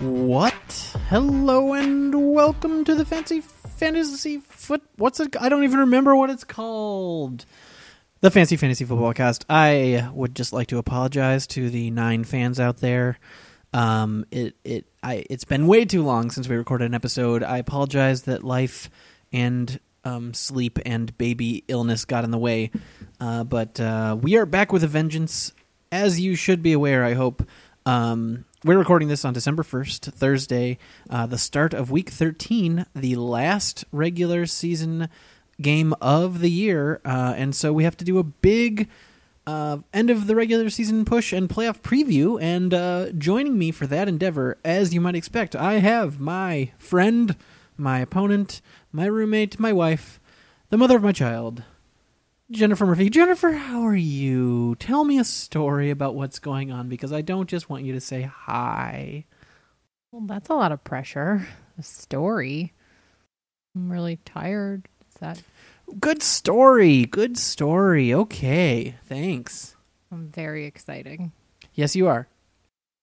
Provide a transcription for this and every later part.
What? Hello and welcome to the Fancy Fantasy Foot. What's it? I don't even remember what it's called. The Fancy Fantasy Football Cast. I would just like to apologize to the nine fans out there. Um, it it I it's been way too long since we recorded an episode. I apologize that life and um, sleep and baby illness got in the way. Uh, but uh, we are back with a vengeance, as you should be aware. I hope. Um, we're recording this on December 1st, Thursday, uh, the start of week 13, the last regular season game of the year. Uh, and so we have to do a big uh, end of the regular season push and playoff preview. And uh, joining me for that endeavor, as you might expect, I have my friend, my opponent, my roommate, my wife, the mother of my child, Jennifer Murphy. Jennifer, how are you? Tell me a story about what's going on because I don't just want you to say hi. Well, that's a lot of pressure. A story. I'm really tired. Is that? Good story. Good story. Okay. Thanks. I'm very exciting. Yes, you are.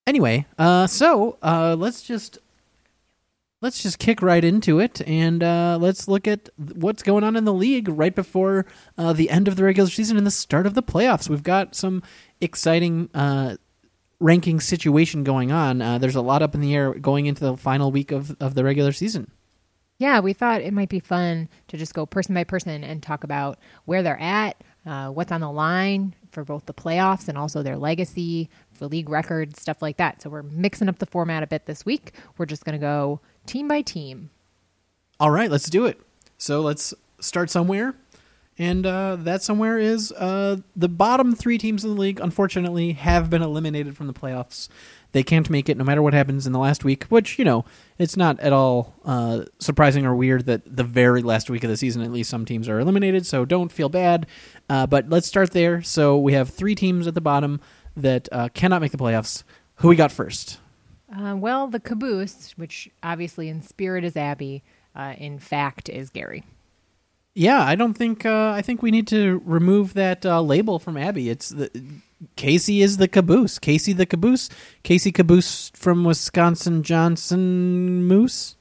Anyway, uh, so uh, let's just let's just kick right into it and uh, let's look at what's going on in the league right before uh, the end of the regular season and the start of the playoffs. We've got some exciting uh, ranking situation going on. Uh, there's a lot up in the air going into the final week of, of the regular season. Yeah, we thought it might be fun to just go person by person and talk about where they're at, uh, what's on the line for both the playoffs and also their legacy, for league records, stuff like that. So we're mixing up the format a bit this week. We're just going to go team by team. All right, let's do it. So let's start somewhere. And uh, that somewhere is uh, the bottom three teams in the league, unfortunately, have been eliminated from the playoffs. They can't make it no matter what happens in the last week, which, you know, it's not at all uh, surprising or weird that the very last week of the season, at least some teams are eliminated, so don't feel bad. Uh, but let's start there. So we have three teams at the bottom that uh, cannot make the playoffs. Who we got first? Uh, well, the caboose, which obviously in spirit is Abby, uh, in fact is Gary. Yeah, I don't think uh, I think we need to remove that uh, label from Abby. It's the Casey is the caboose. Casey the caboose. Casey caboose from Wisconsin Johnson Moose.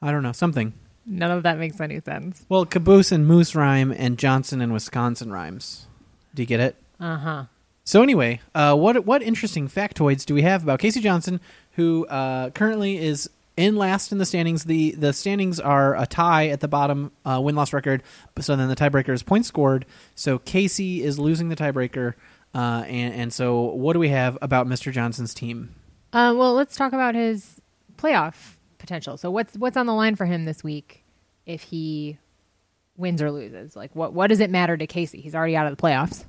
I don't know something. None of that makes any sense. Well, caboose and moose rhyme, and Johnson and Wisconsin rhymes. Do you get it? Uh huh. So anyway, uh, what what interesting factoids do we have about Casey Johnson, who uh, currently is in last in the standings? the The standings are a tie at the bottom, uh, win loss record. So then the tiebreaker is points scored. So Casey is losing the tiebreaker, uh, and and so what do we have about Mr. Johnson's team? Uh, well, let's talk about his playoff potential. So what's what's on the line for him this week if he wins or loses? Like what what does it matter to Casey? He's already out of the playoffs.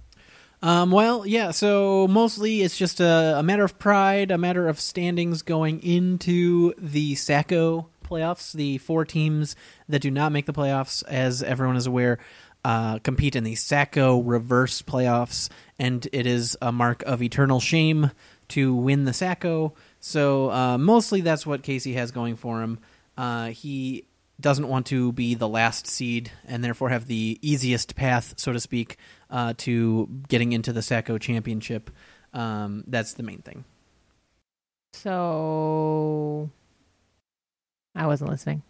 Um, well, yeah. So mostly it's just a, a, matter of pride, a matter of standings going into the Sacko playoffs. The four teams that do not make the playoffs, as everyone is aware, uh, compete in the Sacko reverse playoffs, and it is a mark of eternal shame to win the Sacko. So uh, mostly that's what Casey has going for him. Uh, he doesn't want to be the last seed and therefore have the easiest path, so to speak, uh, to getting into the Sacko championship. Um, that's the main thing. So I wasn't listening.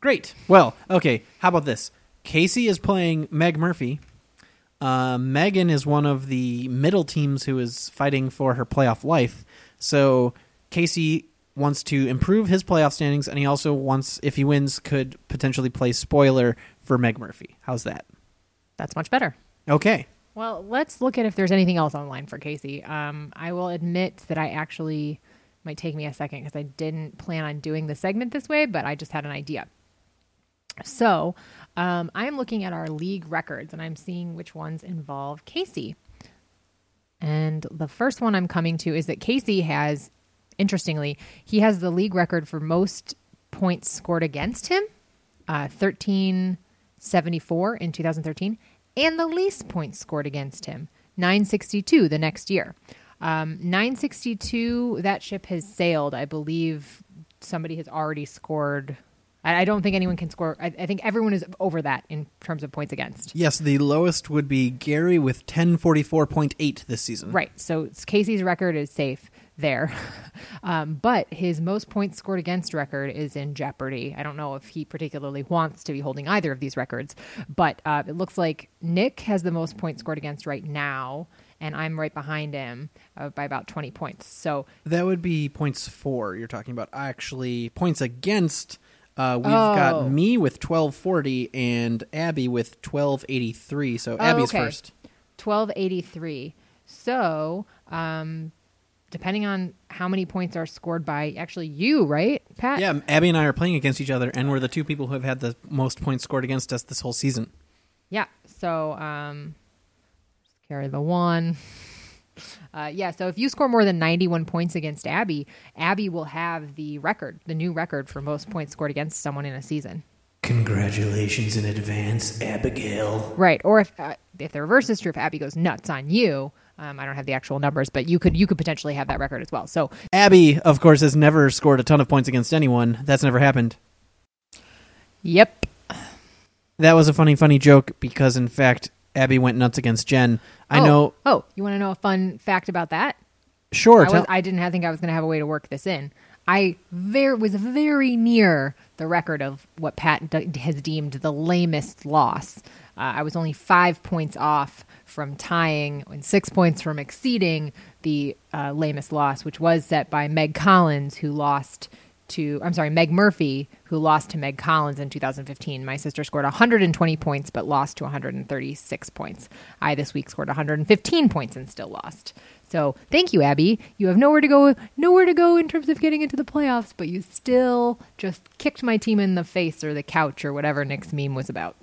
Great. Well, okay. How about this? Casey is playing Meg Murphy. Uh, Megan is one of the middle teams who is fighting for her playoff life. So Casey wants to improve his playoff standings, and he also wants, if he wins, could potentially play spoiler for Meg Murphy. How's that? That's much better. Okay. Well, let's look at if there's anything else online for Casey. Um, I will admit that I actually might take me a second because I didn't plan on doing the segment this way, but I just had an idea. So um, I'm looking at our league records and I'm seeing which ones involve Casey. And the first one I'm coming to is that Casey has interestingly, he has the league record for most points scored against him, uh, 1374 in 2013, and the least points scored against him, 962 the next year. Um, 962, that ship has sailed. I believe somebody has already scored. I, I don't think anyone can score. I, I, think everyone is over that in terms of points against. Yes, the lowest would be Gary with 1044.8 this season. Right. So Casey's record is safe. There. um, but his most points scored against record is in jeopardy. I don't know if he particularly wants to be holding either of these records, but uh, it looks like Nick has the most points scored against right now, and I'm right behind him uh, by about 20 points. So That would be points four. You're talking about actually points against. Uh, we've Oh. got me with 1240 and Abby with 1283. So Abby's Oh, okay. first. 1283. So, um, depending on how many points are scored by actually you, right, Pat? Yeah, Abby and I are playing against each other, and we're the two people who have had the most points scored against us this whole season. Yeah. So, um, just carry the one. Uh, yeah. So if you score more than 91 points against Abby, Abby will have the record, the new record for most points scored against someone in a season. Congratulations in advance, Abigail. Right. Or if uh, if the reverse is true, if Abby goes nuts on you, um, I don't have the actual numbers, but you could you could potentially have that record as well. So Abby, of course, has never scored a ton of points against anyone. That's never happened. yep. That was a funny, funny joke because, in fact, Abby went nuts against Jen. I Oh. know. Oh, you want to know a fun fact about that? Sure. I, was, I didn't have, think I was going to have a way to work this in. I very was very near the record of what Pat d- has deemed the lamest loss. Uh, I was only five points off from tying and six points from exceeding the uh, lamest loss, which was set by Meg Collins, who lost to I'm sorry, Meg Murphy, who lost to Meg Collins in 2015. My sister scored 120 points but lost to 136 points. I this week scored 115 points and still lost. So thank you, Abby. You have nowhere to go, nowhere to go in terms of getting into the playoffs, but you still just kicked my team in the face or the couch or whatever Nick's meme was about.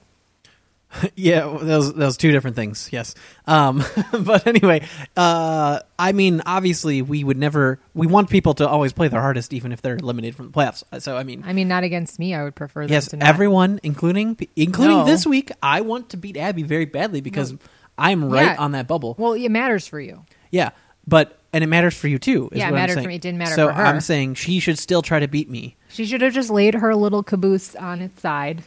Yeah, those those two different things. Yes. Um, but anyway, uh, I mean, obviously, we would never. We want people to always play their hardest, even if they're eliminated from the playoffs. So, I mean, I mean, not against me. I would prefer yes, to not. everyone, including including No. this week, I want to beat Abby very badly because I'm right Yeah. on that bubble. well, it matters for you. Yeah, but and it matters for you too. Yeah, it mattered for me. It didn't matter so for her. I'm saying she should still try to beat me. She should have just laid her little caboose on its side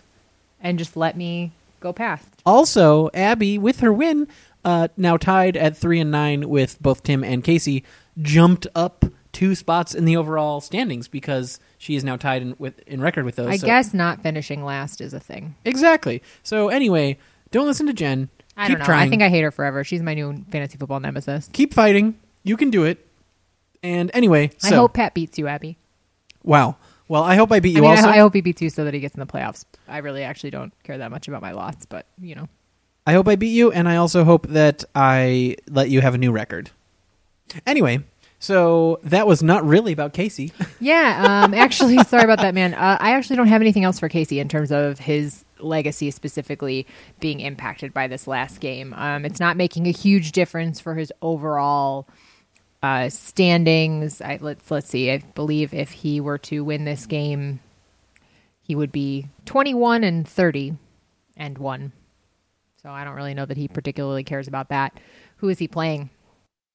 and just let me go past. Also, Abby, with her win, uh, now tied at three and nine with both Tim and Casey, jumped up two spots in the overall standings because she is now tied in with in record with those. I So- guess not finishing last is a thing. exactly. So anyway, don't listen to Jen. I Keep don't know. trying. I think I hate her forever. She's my new fantasy football nemesis. keep fighting. You can do it. And anyway, so I hope Pat beats you, Abby. wow. Well, I hope I beat I you mean, I, also. I hope he beats you so that he gets in the playoffs. I really actually don't care that much about my lots, but you know. I hope I beat you, and I also hope that I let you have a new record. Anyway, so that was not really about Casey. Yeah, um, actually, sorry about that, man. Uh, I actually don't have anything else for Casey in terms of his legacy specifically being impacted by this last game. Um, it's not making a huge difference for his overall uh, standings. I, let's let's see. I believe if he were to win this game, he would be twenty-one and thirty and one. So I don't really know that he particularly cares about that. Who is he playing?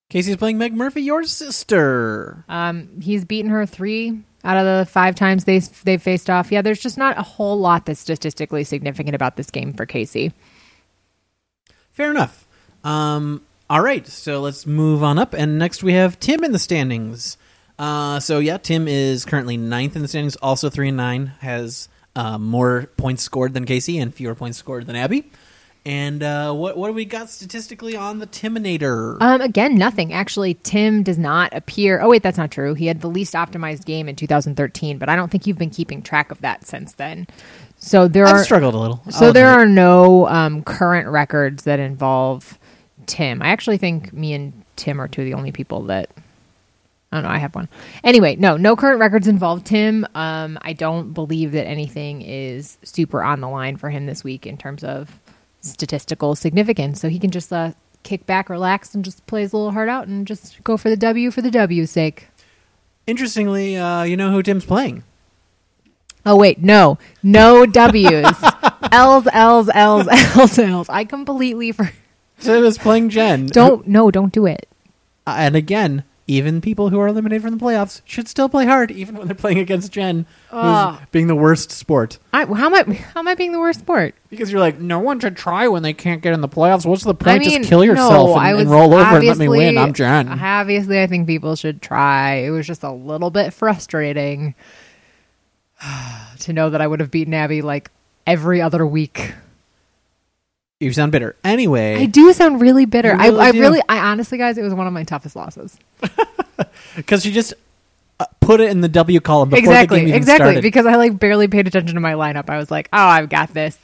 Casey's playing Meg Murphy, your sister. Um, he's beaten her three out of the five times they they've faced off. Yeah, there's just not a whole lot that's statistically significant about this game for Casey. Fair enough. Um, all right, so let's move on up. And next we have Tim in the standings. Uh, so yeah, Tim is currently ninth in the standings, also three and nine, has uh, more points scored than Casey and fewer points scored than Abby. And uh, what what do we got statistically on the Timinator? Um, again, nothing. Actually, Tim does not appear. Oh wait, that's not true. He had the least optimized game in 2013, but I don't think you've been keeping track of that since then. So there I've are struggled a little. So there are no um, current records that involve Tim. I actually think me and Tim are two of the only people that. I don't know. I have one. Anyway, no, no current records involved Tim. Um, I don't believe that anything is super on the line for him this week in terms of statistical significance. So he can just uh, kick back, relax, and just play his little heart out and just go for the W for the W's sake. Interestingly, uh, you know who Tim's playing? Oh wait, no, no W's, L's, L's, L's, L's, L's. I completely for Tim is playing Jen. don't no, don't do it. Uh, and again, even people who are eliminated from the playoffs should still play hard, even when they're playing against Jen, Ugh. who's being the worst sport. I, how am I? How am I being the worst sport? Because you're like, no one should try when they can't get in the playoffs. What's the point? I mean, Just kill yourself no, and, I and was roll over and let me win. I'm Jen. Obviously, I think people should try. It was just a little bit frustrating to know that I would have beaten Abby like every other week. You sound bitter. Anyway, I do sound really bitter. You really I, I do. really, I honestly, guys, it was one of my toughest losses. because you just uh, put it in the W column before the exactly, game even exactly. started. Because I like barely paid attention to my lineup. I was like, oh, I've got this,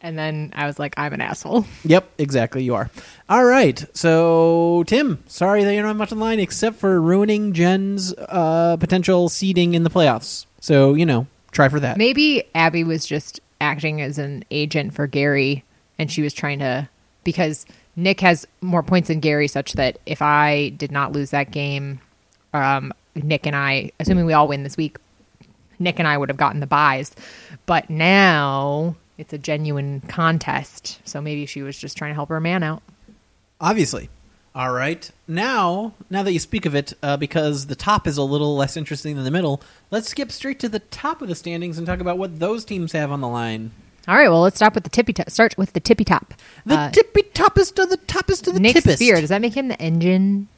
and then I was like, I'm an asshole. Yep, exactly. You are. All right. So, Tim, sorry that you don't have much online except for ruining Jen's uh, potential seeding in the playoffs. So, you know, try for that. Maybe Abby was just acting as an agent for Gary, and she was trying to because Nick has more points than Gary, such that if I did not lose that game, um, Nick and I, assuming we all win this week, Nick and I would have gotten the buys. But now it's a genuine contest, so maybe she was just trying to help her man out. Obviously. All right. Now, now that you speak of it, uh, because the top is a little less interesting than the middle, let's skip straight to the top of the standings and talk about what those teams have on the line. All right, well, let's start with the tippy top. Start with the tippy top. The Uh, tippy toppest of the toppest of the Nick tippest. Spear. Does that make him the engine?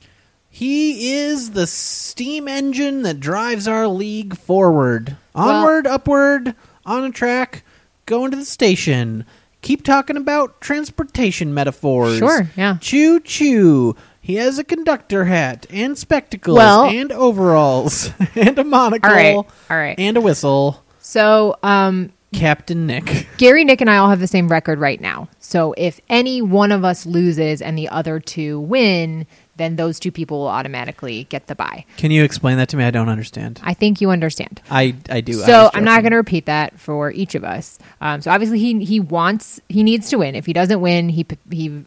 He is the steam engine that drives our league forward. Onward, upward, on a track, going to the station. Keep talking about transportation metaphors. Sure, yeah. Choo choo. He has a conductor hat and spectacles Well- and overalls and a monocle All right, all right. and a whistle. So, um, Captain Nick. Gary, Nick, and I all have the same record right now. So if any one of us loses and the other two win, then those two people will automatically get the bye. Can you explain that to me? I don't understand. I think you understand. I I do. So was I'm not going to repeat that for each of us. Um, so obviously he he wants he needs to win. If he doesn't win, he he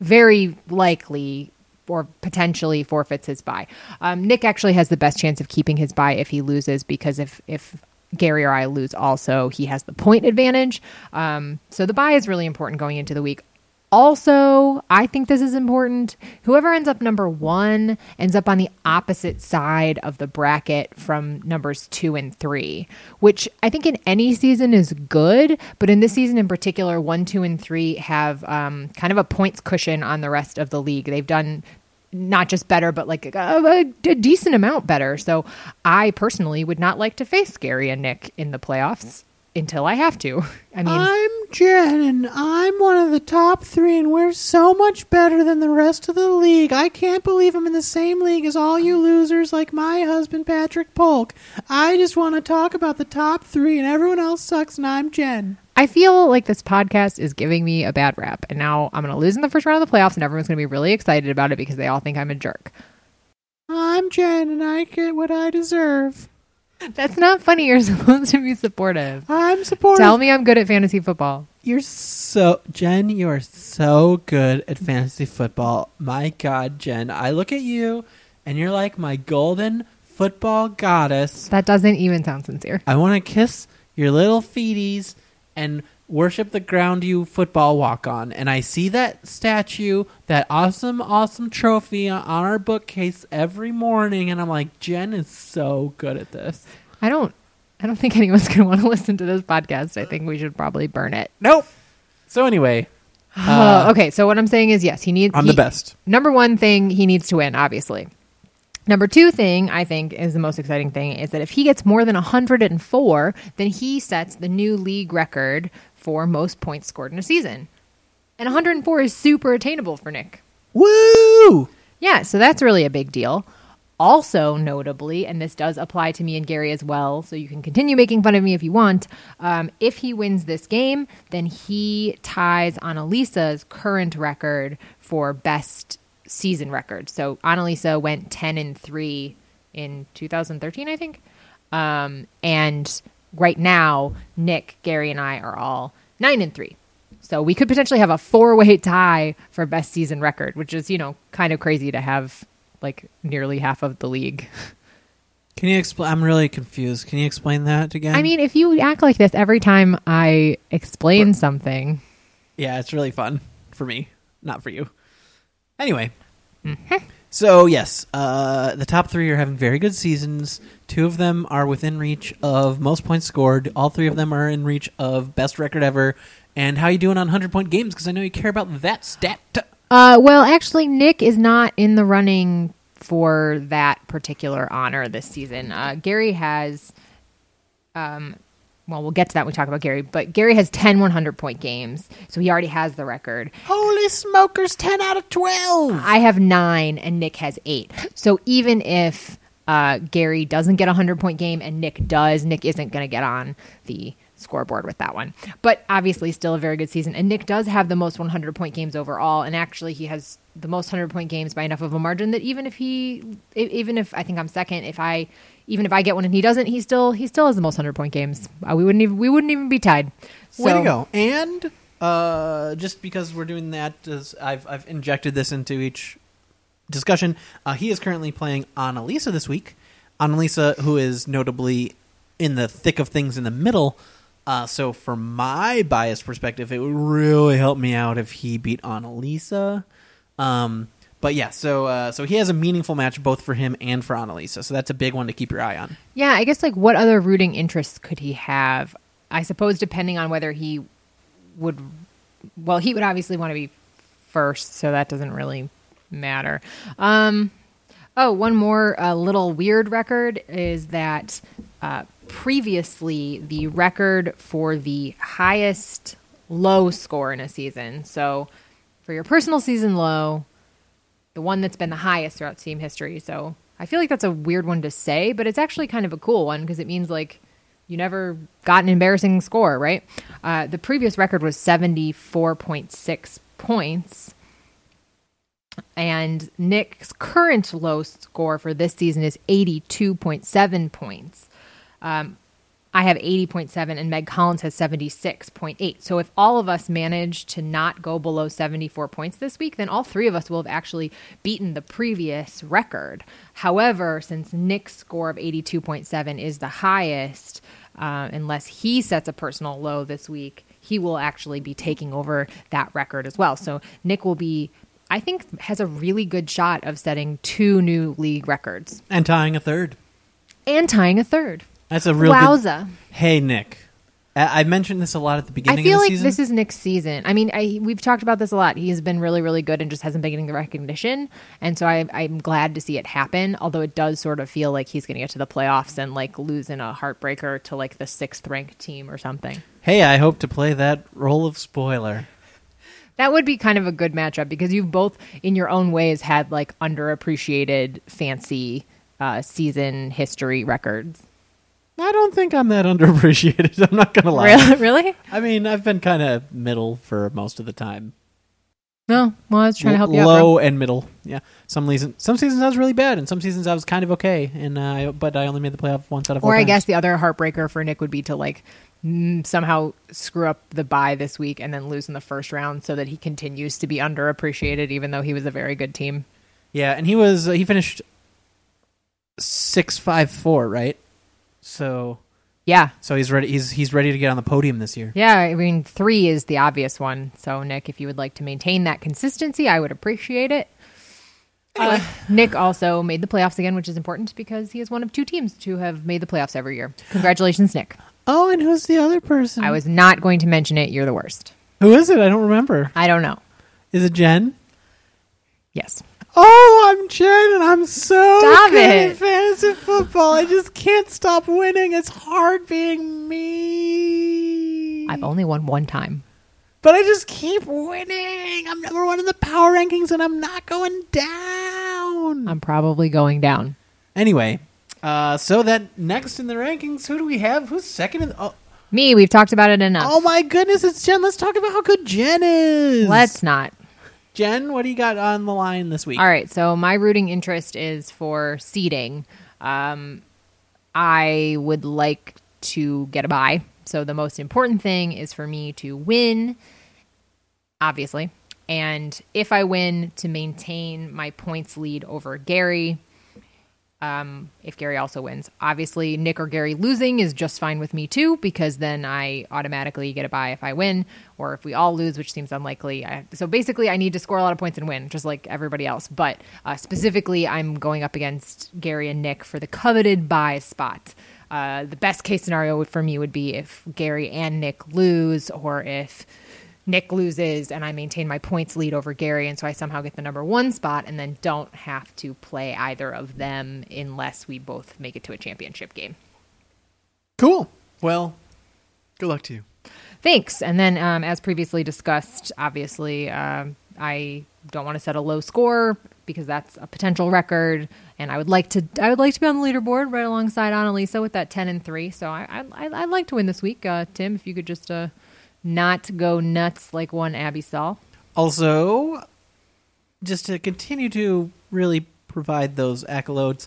very likely or potentially forfeits his buy. Um, Nick actually has the best chance of keeping his buy if he loses because if if Gary or I lose, also he has the point advantage. Um, so the buy is really important going into the week. Also, I think this is important. Whoever ends up number one ends up on the opposite side of the bracket from numbers two and three, which I think in any season is good. But in this season in particular, one, two, and three have um, kind of a points cushion on the rest of the league. They've done not just better, but like a, a, decent amount better. So I personally would not like to face Gary and Nick in the playoffs until I have to. I mean, I'm Jen, and I'm one of the top three, and we're so much better than the rest of the league. I can't believe I'm in the same league as all you losers like my husband, Patrick Polk. I just want to talk about the top three, and everyone else sucks, and I'm Jen. I feel like this podcast is giving me a bad rap, and now I'm going to lose in the first round of the playoffs, and everyone's going to be really excited about it because they all think I'm a jerk. I'm Jen, and I get what I deserve. That's not funny. You're supposed to be supportive. I'm supportive. Tell me I'm good at fantasy football. You're so Jen, you are so good at fantasy football. My god, Jen. I look at you and you're like my golden football goddess. That doesn't even sound sincere. I want to kiss your little feeties and worship the ground you football walk on. And I see that statue, that awesome, awesome trophy on our bookcase every morning, and I'm like, Jen is so good at this. I don't. I don't think anyone's going to want to listen to this podcast. I think we should probably burn it. Nope. So anyway, Uh, okay, so what I'm saying is, yes, he needs. I'm he- the best. Number one thing, he needs to win, obviously. Number two thing, I think, is the most exciting thing is that if he gets more than 104, then he sets the new league record for most points scored in a season. And 104 is super attainable for Nick. Woo! Yeah, so that's really a big deal. Also, notably, and this does apply to me and Gary as well, so you can continue making fun of me if you want. Um, if he wins this game, then he ties Annalisa's current record for best season record. So Annalisa went 10 and 3 in 2013, I think. Um, and right now, Nick, Gary, and I are all 9 and 3. So we could potentially have a four way tie for best season record, which is, you know, kind of crazy to have like nearly half of the league. Can you explain? I'm really confused. Can you explain that again? I mean, if you act like this every time I explain something, yeah, it's really fun for me, not for you. Anyway, So yes, uh, the top three are having very good seasons. Two of them are within reach of most points scored. All three of them are in reach of best record ever. And how are you doing on hundred point games? Because I know you care about that stat. Uh, well, actually, Nick is not in the running for that particular honor this season. Uh, Gary has, um, well, we'll get to that when we talk about Gary, but Gary has 10 100 point games, so he already has the record. Holy smokers! Ten out of twelve. I have nine, and Nick has eight. So even if uh, Gary doesn't get a 100 point game and Nick does, Nick isn't going to get on the scoreboard with that one. But obviously, still a very good season. And Nick does have the most 100 point games overall. And actually, he has the most 100 point games by enough of a margin that even if he, even if I think I'm second, if I, even if I get one and he doesn't, he still he still has the most 100 point games. Uh, we wouldn't even we wouldn't even be tied. So, Way to go! And uh, just because we're doing that, I've I've injected this into each discussion. Uh, he is currently playing Annalisa this week. Annalisa, who is notably in the thick of things in the middle. Uh, so, from my biased perspective, it would really help me out if he beat Annalisa. Um, but yeah, so uh, so he has a meaningful match both for him and for Annalisa. So that's a big one to keep your eye on. Yeah, I guess like what other rooting interests could he have? I suppose depending on whether he would well, he would obviously want to be first, so that doesn't really matter. Um oh, one more uh, little weird record is that uh, previously the record for the highest low score in a season. So for your personal season low, the one that's been the highest throughout team history. So I feel like that's a weird one to say, but it's actually kind of a cool one because it means like you never got an embarrassing score, right? Uh, the previous record was 74.6 points. And Nick's current low score for this season is 82.7 points. Um, I have 80.7 and Meg Collins has 76.8. So if all of us manage to not go below 74 points this week, then all three of us will have actually beaten the previous record. However, since Nick's score of 82.7 is the highest, uh, unless he sets a personal low this week, he will actually be taking over that record as well. So Nick will be, I think, has a really good shot of setting two new league records And tying a third. and tying a third. That's a real good- Wowza. Hey Nick, I I mentioned this a lot at the beginning I feel of the like season. this is Nick's season. I mean, I, we've talked about this a lot. He's been really, really good and just hasn't been getting the recognition. And so I, I'm glad to see it happen. Although it does sort of feel like he's going to get to the playoffs and like lose in a heartbreaker to like the sixth ranked team or something. hey, I hope to play that role of spoiler. That would be kind of a good matchup because you've both, in your own ways, had like underappreciated, fancy uh, season history records. I don't think I'm that underappreciated. I'm not gonna lie. Really? really? I mean, I've been kind of middle for most of the time. No. Well, I was trying to help you out. Low bro. and middle. Yeah. Some seasons, some seasons I was really bad, and some seasons I was kind of okay. And uh, I- but I only made the playoff once out of four. Or I times. guess the other heartbreaker for Nick would be to like mm, somehow screw up the bye this week and then lose in the first round so that he continues to be underappreciated even though he was a very good team. Yeah, and he was uh, he finished six five four, right? So Yeah. so he's ready. He's he's ready to get on the podium this year. Yeah, I mean 3 is the obvious one. So Nick, if you would like to maintain that consistency, I would appreciate it. Uh, Nick also made the playoffs again, which is important because he is one of two teams to have made the playoffs every year. Congratulations, Nick. Oh, and who's the other person? I was not going to mention it. You're the worst. Who is it? I don't remember. I don't know. Is it Jen? Yes. Oh, I'm Jen, and I'm so Stop good it. at fantasy football. I just can't stop winning. It's hard being me. I've only won one time. but I just keep winning. I'm number one in the power rankings, and I'm not going down. I'm probably going down. anyway, uh, so that next in the rankings, who do we have? Who's second? In the. oh, Me, we've talked about it enough. oh my goodness, it's Jen. Let's talk about how good Jen is. Let's not. Jen, what do you got on the line this week? All right, so my rooting interest is for seeding. Um, I would like to get a buy. So the most important thing is for me to win, obviously. And if I win, to maintain my points lead over Gary. Um, if Gary also wins. Obviously, Nick or Gary losing is just fine with me too, because then I automatically get a buy if I win, or if we all lose, which seems unlikely. I, so basically, I need to score a lot of points and win, just like everybody else. But uh, specifically, I'm going up against Gary and Nick for the coveted buy spot. Uh, the best case scenario for me would be if Gary and Nick lose, or if Nick loses and I maintain my points lead over Gary, and so I somehow get the number one spot and then don't have to play either of them unless we both make it to a championship game. Cool. Well, good luck to you. Thanks. And then, um, as previously discussed, obviously, um, I don't want to set a low score because that's a potential record, and I would like to. I would like to be on the leaderboard right alongside Annalisa with that ten and three. So I, I, I'd like to win this week, uh, Tim. If you could just uh, not go nuts like one Abby Saul. Also, just to continue to really provide those accolades,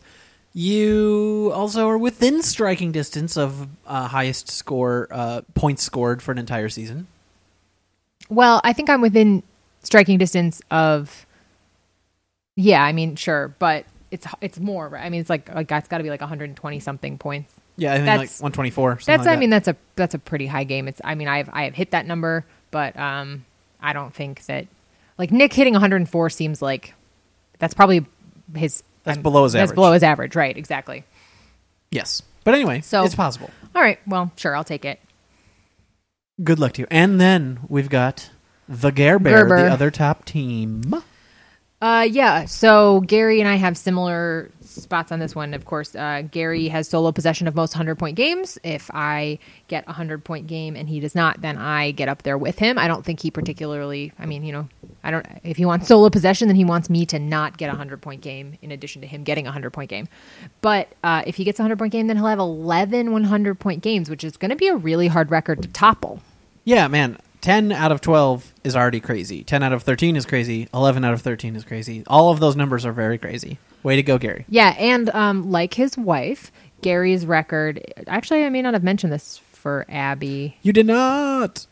you also are within striking distance of uh, highest score uh, points scored for an entire season. Well, I think I'm within striking distance of. Yeah, I mean, sure, but it's it's more. Right? I mean, it's like like it's got to be like 120 something points. Yeah, I think That's- like 124. something That's like I mean that's a that's a pretty high game. It's I mean I've I have hit that number, but um I don't think that like Nick hitting 104 seems like that's probably his That's below his average. that's average. below his average, right? Exactly. yes. But anyway, So- it's possible. All right, well, sure, I'll take it. Good luck to you. And then we've got the Gare Bear, Gerber. the other top team. Uh, yeah. So Gary and I have similar spots on this one. Of course, uh, Gary has solo possession of most hundred point games. If I get a hundred point game and he does not, then I get up there with him. I don't think he particularly. I mean, you know, I don't. If he wants solo possession, then he wants me to not get a hundred point game in addition to him getting a hundred point game. But uh, if he gets a hundred point game, then he'll have 11 100 point games, which is going to be a really hard record to topple. Yeah, man. 10 out of 12 is already crazy. 10 out of 13 is crazy. 11 out of 13 is crazy. All of those numbers are very crazy. Way to go, Gary. Yeah, and um, like his wife, Gary's record. Actually, I may not have mentioned this for Abby. You did not.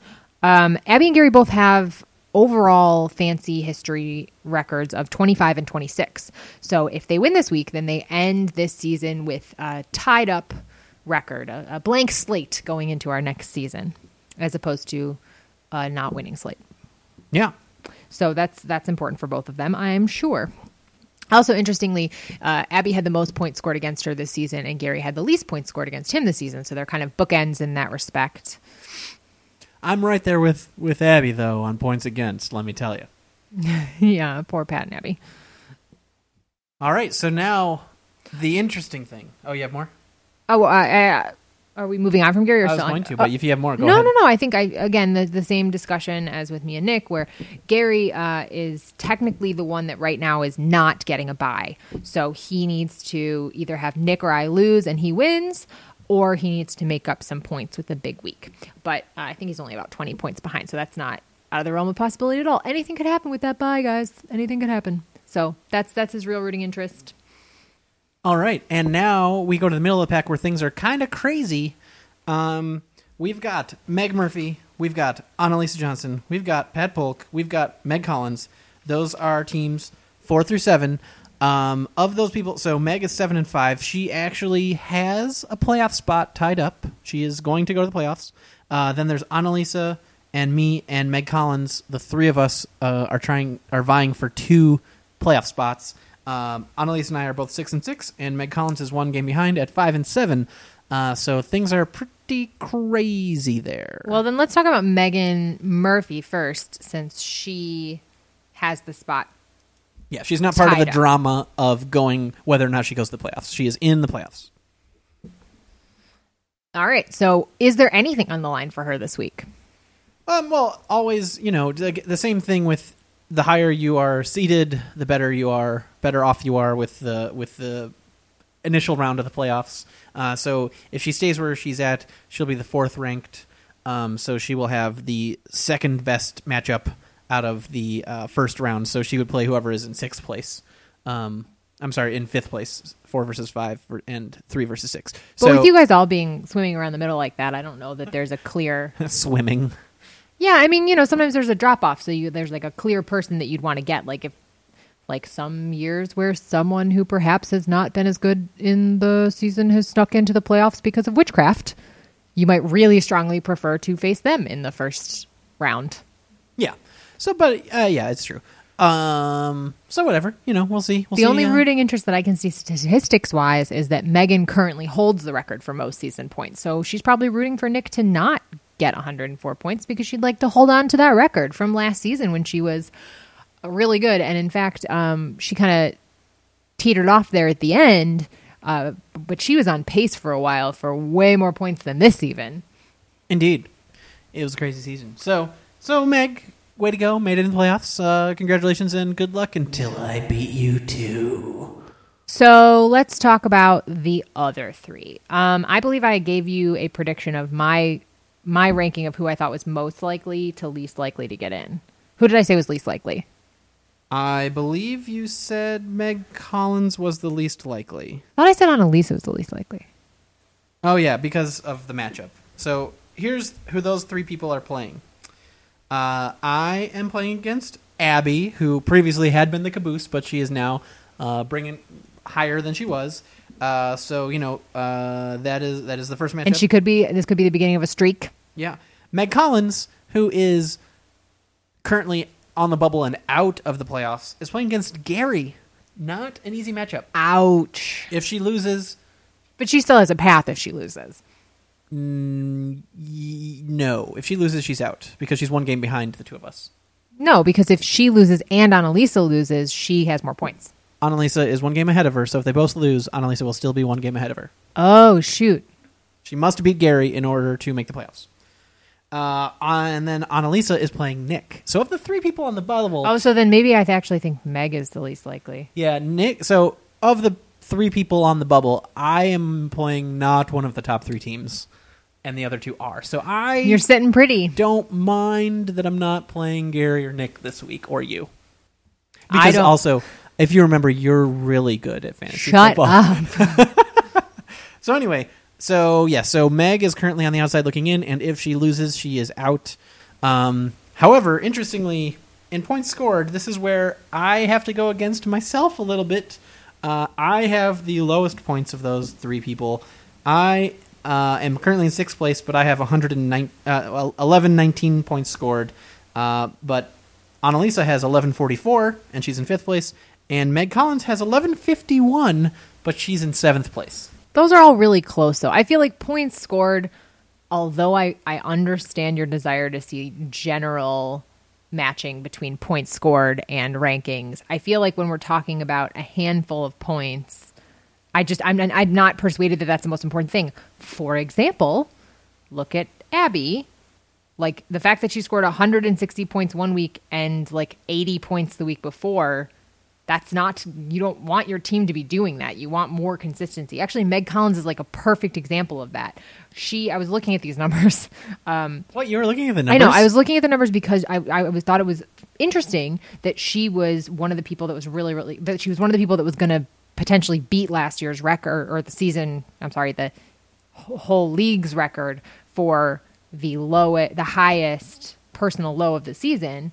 Um, Abby and Gary both have overall fancy history records of 25 and 26. So if they win this week, then they end this season with a tied up record, a, a blank slate going into our next season, as opposed to a not winning slate. Yeah. So that's that's important for both of them, I'm sure. Also, interestingly, uh, Abby had the most points scored against her this season, and Gary had the least points scored against him this season. So they're kind of bookends in that respect. I'm right there with, with Abby, though, on points against, let me tell you. yeah, poor Pat and Abby. All right, so now the interesting thing. Oh, you have more? Oh, uh, uh, are we moving on from Gary? Or I was still on- going to, but if you have more, go no, ahead. no, no. I think I again the, the same discussion as with me and Nick, where Gary uh, is technically the one that right now is not getting a buy. So he needs to either have Nick or I lose and he wins, or he needs to make up some points with a big week. But uh, I think he's only about twenty points behind, so that's not out of the realm of possibility at all. Anything could happen with that buy, guys. Anything could happen. So that's that's his real rooting interest. All right, and now we go to the middle of the pack where things are kind of crazy. Um, we've got Meg Murphy, we've got Annalisa Johnson, we've got Pat Polk, we've got Meg Collins. Those are teams four through seven. Um, of those people, so Meg is seven and five. She actually has a playoff spot tied up. She is going to go to the playoffs. Uh, then there's Annalisa and me and Meg Collins. The three of us uh, are trying are vying for two playoff spots. Um, Annalise and I are both six and six, and Meg Collins is one game behind at five and seven. Uh, so things are pretty crazy there. Well, then let's talk about Megan Murphy first, since she has the spot. yeah, she's not part of the up. drama of going whether or not she goes to the playoffs. She is in the playoffs. All right. So, is there anything on the line for her this week? Um, well, always, you know, the, the same thing with the higher you are seated, the better you are, better off you are with the with the initial round of the playoffs. Uh, so if she stays where she's at, she'll be the fourth ranked. Um, so she will have the second best matchup out of the uh, first round. So she would play whoever is in sixth place. Um, I'm sorry, in fifth place, four versus five, and three versus six. But so with you guys all being swimming around the middle like that, I don't know that there's a clear. swimming. Yeah, I mean, you know, sometimes there's a drop off, so you there's like a clear person that you'd want to get. Like if like some years where someone who perhaps has not been as good in the season has snuck into the playoffs because of witchcraft, you might really strongly prefer to face them in the first round. Yeah. So, but uh, yeah, it's true. Um. So whatever. You know, we'll see. We'll the see, only uh, rooting interest that I can see statistics wise is that Megan currently holds the record for most season points. So she's probably rooting for Nick to not get 104 points because she'd like to hold on to that record from last season when she was really good. And in fact, um, she kind of teetered off there at the end, uh, but she was on pace for a while for way more points than this even. Indeed, it was a crazy season. So, so Meg, way to go! Made it in the playoffs. Uh, congratulations and good luck until I beat you too. So let's talk about the other three. Um, I believe I gave you a prediction of my my ranking of who I thought was most likely to least likely to get in. Who did I say was least likely? I believe you said Meg Collins was the least likely. I thought I said Annalisa was the least likely. Oh yeah, because of the matchup. So here's who those three people are playing. Uh, I am playing against Abby, who previously had been the caboose, but she is now uh, bringing higher than she was. Uh, so you know uh, that is that is the first match. And she could be this could be the beginning of a streak. Yeah. Meg Collins, who is currently on the bubble and out of the playoffs, is playing against Gary. Not an easy matchup. Ouch. If she loses, But she still has a path if she loses. mm, y- no. If she loses, she's out because she's one game behind the two of us. No, because if she loses and Annalisa loses, she has more points. Annalisa is one game ahead of her, so if they both lose, Annalisa will still be one game ahead of her. Oh shoot. She must beat Gary in order to make the playoffs. Uh, and then Annalisa is playing Nick. So of the three people on the bubble, Oh, so then maybe I actually think Meg is the least likely. Yeah, Nick. So of the three people on the bubble, I am playing not one of the top three teams, and the other two are. So I You're sitting pretty. don't mind that I'm not playing Gary or Nick this week or you. Because don't- also, if you remember, you're really good at fantasy Shut football. up. So anyway, so yeah, so Meg is currently on the outside looking in, and if she loses, she is out. Um, however, interestingly, in points scored, this is where I have to go against myself a little bit. Uh, I have the lowest points of those three people. I uh, am currently in sixth place, but I have 109, uh, well, 1119 points scored. Uh, but Annalisa has 1144, and she's in fifth place. And Meg Collins has 1151, but she's in seventh place. Those are all really close, though. I feel like points scored, although I, I understand your desire to see general matching between points scored and rankings, I feel like when we're talking about a handful of points, I just, I'm, I'm not persuaded that that's the most important thing. For example, look at Abby. Like the fact that she scored 160 points one week and like 80 points the week before that's not you don't want your team to be doing that. You want more consistency. Actually meg collins is like a perfect example of that. She i was looking at these numbers. Um, What you were looking at the numbers i know i was looking at the numbers because i i was, thought it was interesting that she was one of the people that was really really that she was one of the people that was going to potentially beat last year's record or the season i'm sorry the whole league's record for the low the highest personal low of the season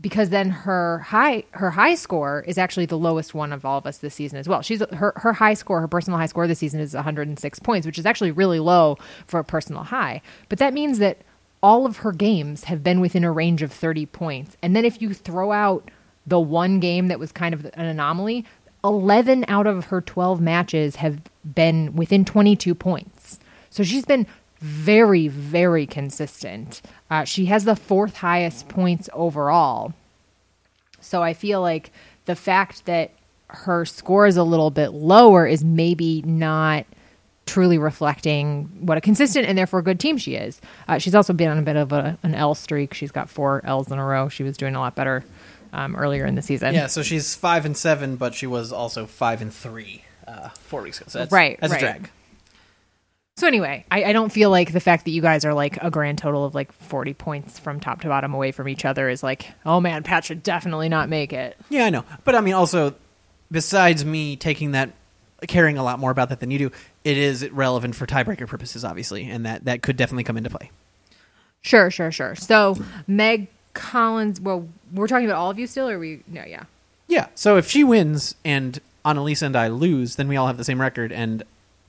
because then her high her high score is actually the lowest one of all of us this season as well. She's her her high score, her personal high score this season is 106 points, which is actually really low for a personal high. But that means that all of her games have been within a range of 30 points. And then if you throw out the one game that was kind of an anomaly, 11 out of her 12 matches have been within 22 points. So she's been very, very consistent. Uh, she has the fourth highest points overall. So I feel like the fact that her score is a little bit lower is maybe not truly reflecting what a consistent and therefore good team she is. Uh, she's also been on a bit of a, an L streak. She's got four L's in a row. She was doing a lot better um, earlier in the season. Yeah, so she's five and seven, but she was also five and three uh, four weeks ago. So that's, Right, that's right. a drag. So anyway, I, I don't feel like the fact that you guys are like a grand total of like 40 points from top to bottom away from each other is like, oh man, Pat should definitely not make it. Yeah, I know, but I mean, also, besides me taking that, caring a lot more about that than you do, it is relevant for tiebreaker purposes, obviously, and that that could definitely come into play. Sure, sure, sure. So Meg Collins, well, we're talking about all of you still, or we? No, yeah. Yeah. So if she wins and Annalisa and I lose, then we all have the same record, and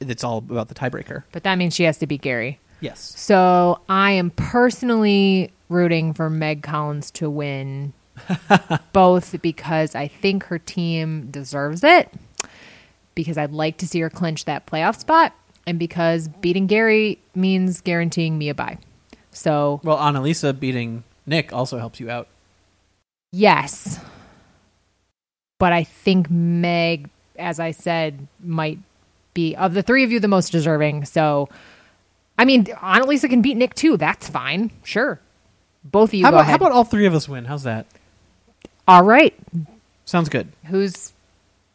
it's all about the tiebreaker. But that means she has to beat Gary. Yes. So I am personally rooting for Meg Collins to win, both because I think her team deserves it, because I'd like to see her clinch that playoff spot, and because beating Gary means guaranteeing me a bye. So Well, Annalisa beating Nick also helps you out. yes, but I think Meg, as I said, might be of the three of you the most deserving. So. I mean, Annalisa can beat Nick too. That's fine. Sure. Both of you How go about, how about all three of us win? How's that? All right. Sounds good. Who's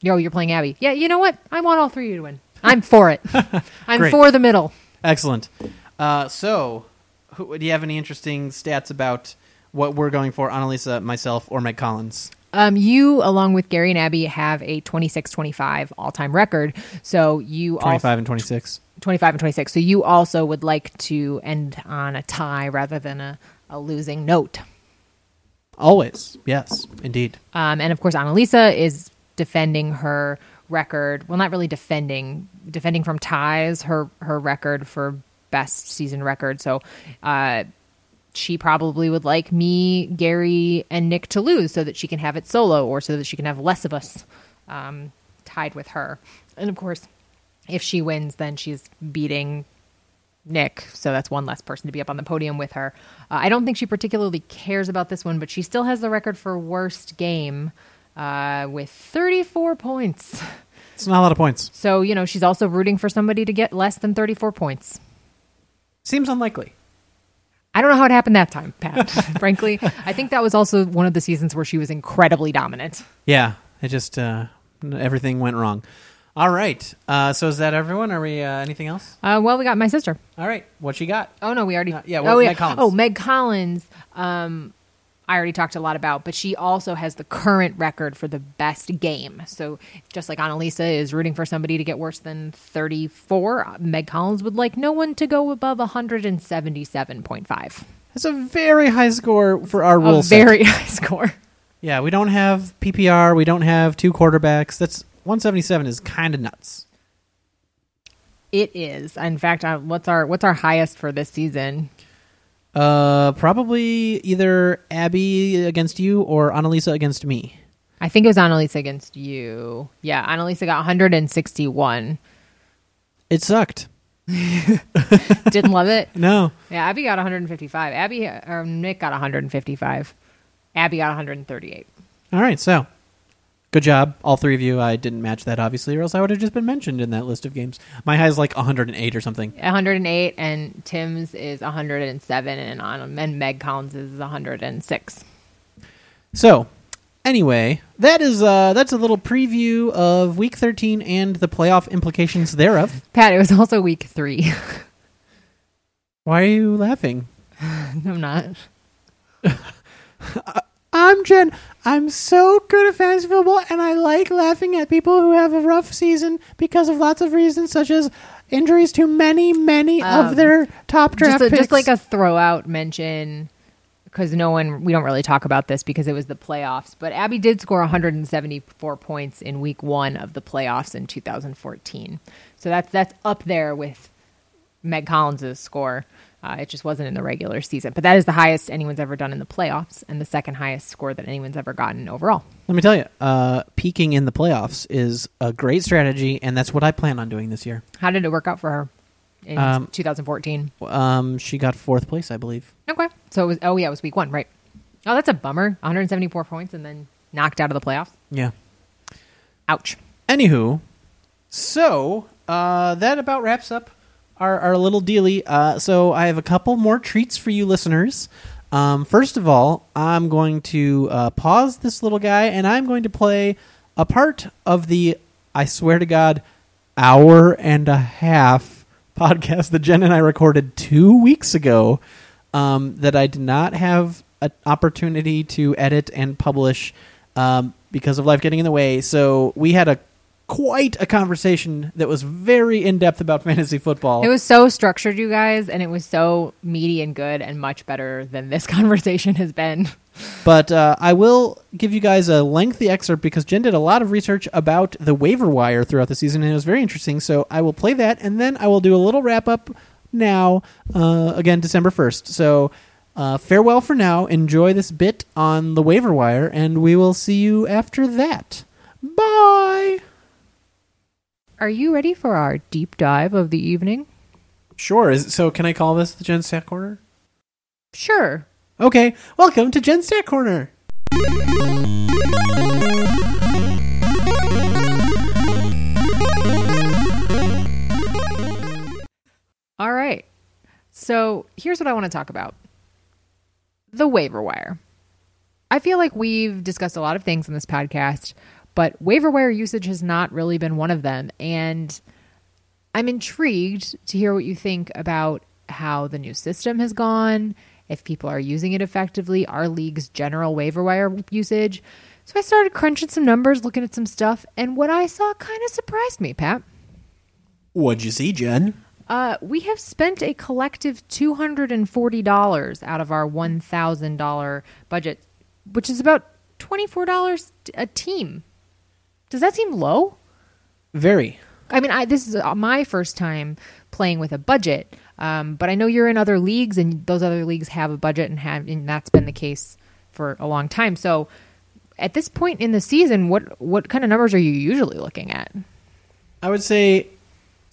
Yo, you're playing Abby. Yeah, you know what? I want all three of you to win. I'm for it. I'm for the middle. Excellent. Uh, so, who, do you have any interesting stats about what we're going for, Annalisa, myself, or Meg Collins? Um, you, along with Gary and Abby, have a 26 25 all time record. So you all 25 and 26. 25 and 26. So you also would like to end on a tie rather than a, a losing note. Always. Yes, indeed. Um, and of course, Annalisa is defending her record. Well, not really defending, defending from ties her her record for best season record. So, uh, she probably would like me, Gary, and Nick to lose so that she can have it solo, or so that she can have less of us um, tied with her. And of course, if she wins, then she's beating Nick, so that's one less person to be up on the podium with her. Uh, I don't think she particularly cares about this one, but she still has the record for worst game uh, with 34 points. It's not a lot of points. So, you know, she's also rooting for somebody to get less than 34 points. Seems unlikely. I don't know how it happened that time, Pat. Frankly, I think that was also one of the seasons where she was incredibly dominant. Yeah, it just uh, everything went wrong. All right. Uh, so is that everyone? Are we uh, anything else? Uh, well, we got my sister. All right. What she got? Oh no, we already. Uh, yeah, oh well, yeah. Meg Collins. Oh, Meg Collins. Um, I already talked a lot about, but she also has the current record for the best game. So just like Annalisa is rooting for somebody to get worse than 34, Meg Collins would like no one to go above 177.5. That's a very high score for our rule A set. very high score. Yeah, we don't have PPR. We don't have two quarterbacks. That's 177 is kind of nuts. It is. In fact, uh, what's our what's our highest for this season? Uh, probably either Abby against you or Annalisa against me. I think it was Annalisa against you. Yeah, Annalisa got 161. It sucked. Didn't love it. No. Yeah, Abby got 155. Abby or Nick got 155. Abby got 138. All right, so good job, all three of you. I didn't match that obviously, or else I would have just been mentioned in that list of games. My high is like 108 or something. 108 and Tim's is 107 and on and Meg Collins is 106. So, anyway, that is uh that's a little preview of week 13 and the playoff implications thereof. Pat, it was also week 3. Why are you laughing? I'm not. I'm Jen. I'm so good at fantasy football, and I like laughing at people who have a rough season because of lots of reasons, such as injuries to many, many Um, of their top draft Just, a, picks. just like a throwout mention because no one we don't really talk about this because it was the playoffs, but Abby did score 174 points in week 1 of the playoffs in 2014. So that's that's up there with Meg Collins's score. Uh, it just wasn't in the regular season, but that is the highest anyone's ever done in the playoffs, and the second highest score that anyone's ever gotten overall. Let me tell you, uh, peaking in the playoffs is a great strategy, and that's what I plan on doing this year. How did it work out for her in Um, 2014? Um, she got fourth place, I believe. Okay, so it was. Oh yeah, it was week one, right? Oh, that's a bummer. 174 points and then knocked out of the playoffs. Yeah. Ouch. Anywho, so uh, that about wraps up our, our little dealy. Uh, so I have a couple more treats for you listeners. Um, first of all, I'm going to uh, pause this little guy and I'm going to play a part of the, I swear to God, hour and a half podcast that Jen and I recorded two weeks ago um, that I did not have an opportunity to edit and publish um, because of life getting in the way. So we had a quite a conversation that was very in depth about fantasy football. It was so structured, you guys, and it was so meaty and good and much better than this conversation has been. But uh, I will give you guys a lengthy excerpt because Jen did a lot of research about the waiver wire throughout the season, and it was very interesting. So I will play that, and then I will do a little wrap up now, uh, again, December 1st. So uh, farewell for now. Enjoy this bit on the waiver wire, and we will see you after that. Bye. Are you ready for our deep dive of the evening? Sure. Is, so can I call this the Jen Stat Corner? Sure. Okay. Welcome to Jen Stat Corner. All right. So here's what I want to talk about the waiver wire. I feel like we've discussed a lot of things in this podcast, but waiver wire usage has not really been one of them. And I'm intrigued to hear what you think about how the new system has gone, if people are using it effectively, our league's general waiver wire usage. So I started crunching some numbers, looking at some stuff, and what I saw kind of surprised me, Pat. What'd you see, Jen? Uh, we have spent a collective $240 out of our $1,000 budget, which is about $24 a team. Does that seem low? Very. I mean, I, this is uh, my first time playing with a budget, um, but I know you're in other leagues, and those other leagues have a budget, and have, and that's been the case for a long time. So, at this point in the season, what what kind of numbers are you usually looking at? I would say,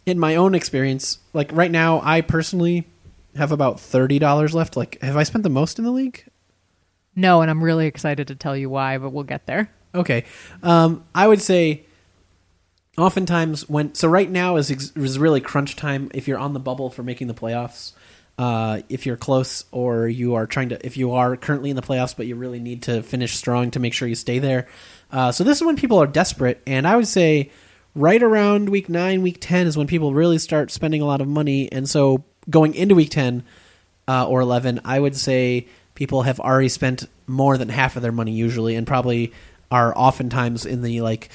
in my own experience, like right now, I personally have about thirty dollars left. Like, have I spent the most in the league? No, and I'm really excited to tell you why, but we'll get there. Okay, um, I would say, oftentimes when so right now is is really crunch time if you're on the bubble for making the playoffs. Uh, if you're close or you are trying to, if you are currently in the playoffs, but you really need to finish strong to make sure you stay there. Uh, so this is when people are desperate, and I would say right around week nine, week ten is when people really start spending a lot of money. And so going into week ten uh, or eleven, I would say people have already spent more than half of their money usually, and probably are oftentimes in the like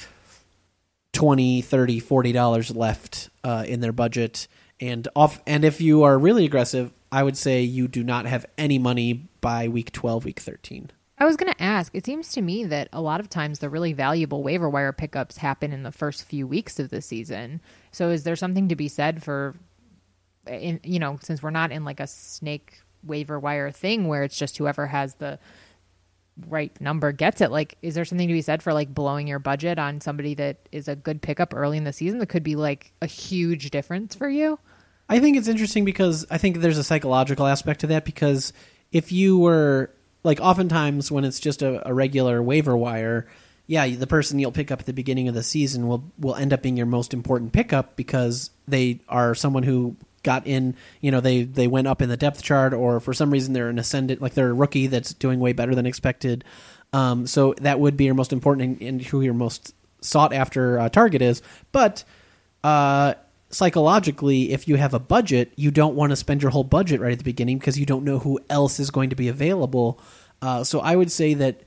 20 30 40 dollars left uh, in their budget and off and if you are really aggressive i would say you do not have any money by week 12 week 13 I was going to ask. It seems to me that a lot of times the really valuable waiver wire pickups happen in the first few weeks of the season. So, is there something to be said for, in you know, since we're not in like a snake waiver wire thing where it's just whoever has the right number gets it? Like, is there something to be said for like blowing your budget on somebody that is a good pickup early in the season that could be like a huge difference for you? I think it's interesting because I think there's a psychological aspect to that because if you were like oftentimes when it's just a, a regular waiver wire, yeah, the person you'll pick up at the beginning of the season will will end up being your most important pickup because they are someone who got in, you know, they they went up in the depth chart or for some reason they're an ascendant like they're a rookie that's doing way better than expected. Um, so that would be your most important and, who your most sought after uh, target is. But uh, psychologically, if you have a budget, you don't want to spend your whole budget right at the beginning because you don't know who else is going to be available. Uh, so I would say that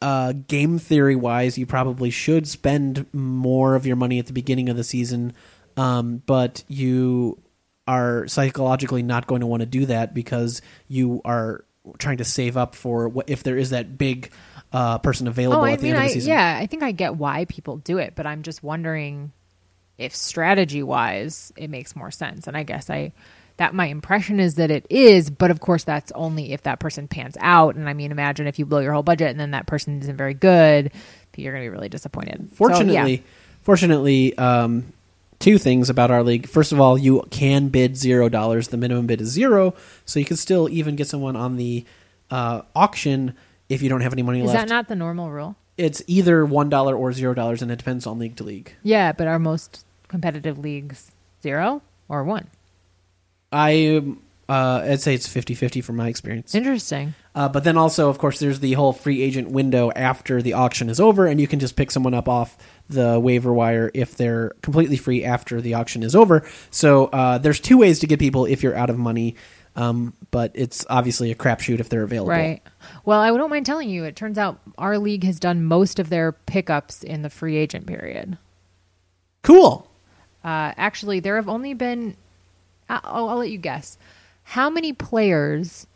uh, game theory wise, you probably should spend more of your money at the beginning of the season, um, but you are psychologically not going to want to do that because you are trying to save up for what if there is that big uh, person available Oh, I at the mean, end of I, the season. yeah, I think I get why people do it, but I'm just wondering if strategy wise it makes more sense. And I guess I that my impression is that it is, but of course that's only if that person pans out. And I mean, imagine if you blow your whole budget and then that person isn't very good, you're going to be really disappointed. So, Fortunately, yeah. fortunately, um, two things about our league. First of all, you can bid zero dollars. The minimum bid is zero, so you can still even get someone on the uh, auction if you don't have any money left. is left. that not the normal rule? it's either one dollar or zero dollars, and it depends on league to league. Yeah, but are most competitive leagues zero or one? I um, uh, I'd say it's 50-50 from my experience. Interesting. Uh, but then also, of course, there's the whole free agent window after the auction is over, and you can just pick someone up off the waiver wire if they're completely free after the auction is over. So uh, there's two ways to get people if you're out of money, um, but it's obviously a crapshoot if they're available. Right. Well, I don't mind telling you, it turns out our league has done most of their pickups in the free agent period. Cool. Uh, actually, there have only been. Oh, I'll let you guess. How many players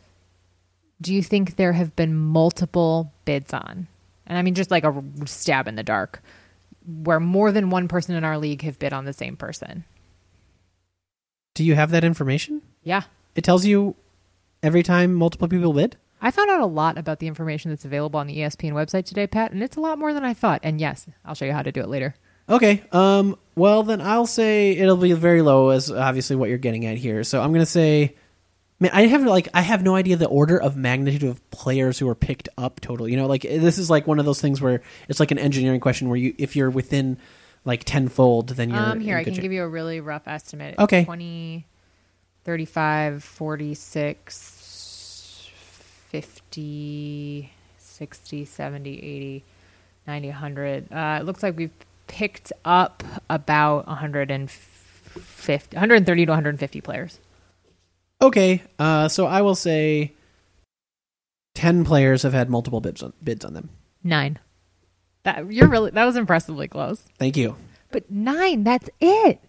do you think there have been multiple bids on? And I mean, just like a stab in the dark, where more than one person in our league have bid on the same person. Do you have that information? Yeah. It tells you every time multiple people bid? I found out a lot about the information that's available on the ESPN website today, Pat, and it's a lot more than I thought. And yes, I'll show you how to do it later. Okay. Um. Well, then I'll say it'll be very low, as obviously what you're getting at here. So I'm gonna say, man, I have like I have no idea the order of magnitude of players who are picked up total. You know, like this is like one of those things where it's like an engineering question where you if you're within like tenfold, then you're Um, here, I can shape. give you a really rough estimate. Okay. 20, 35, 46, 50, 60, 70, 80, 90, 100. Uh, it looks like we've picked up about 150, 130 to 150 players. Okay. Uh. So I will say. Ten players have had multiple bids on, bids on them. Nine. That you're really that was impressively close. Thank you. But nine, that's it.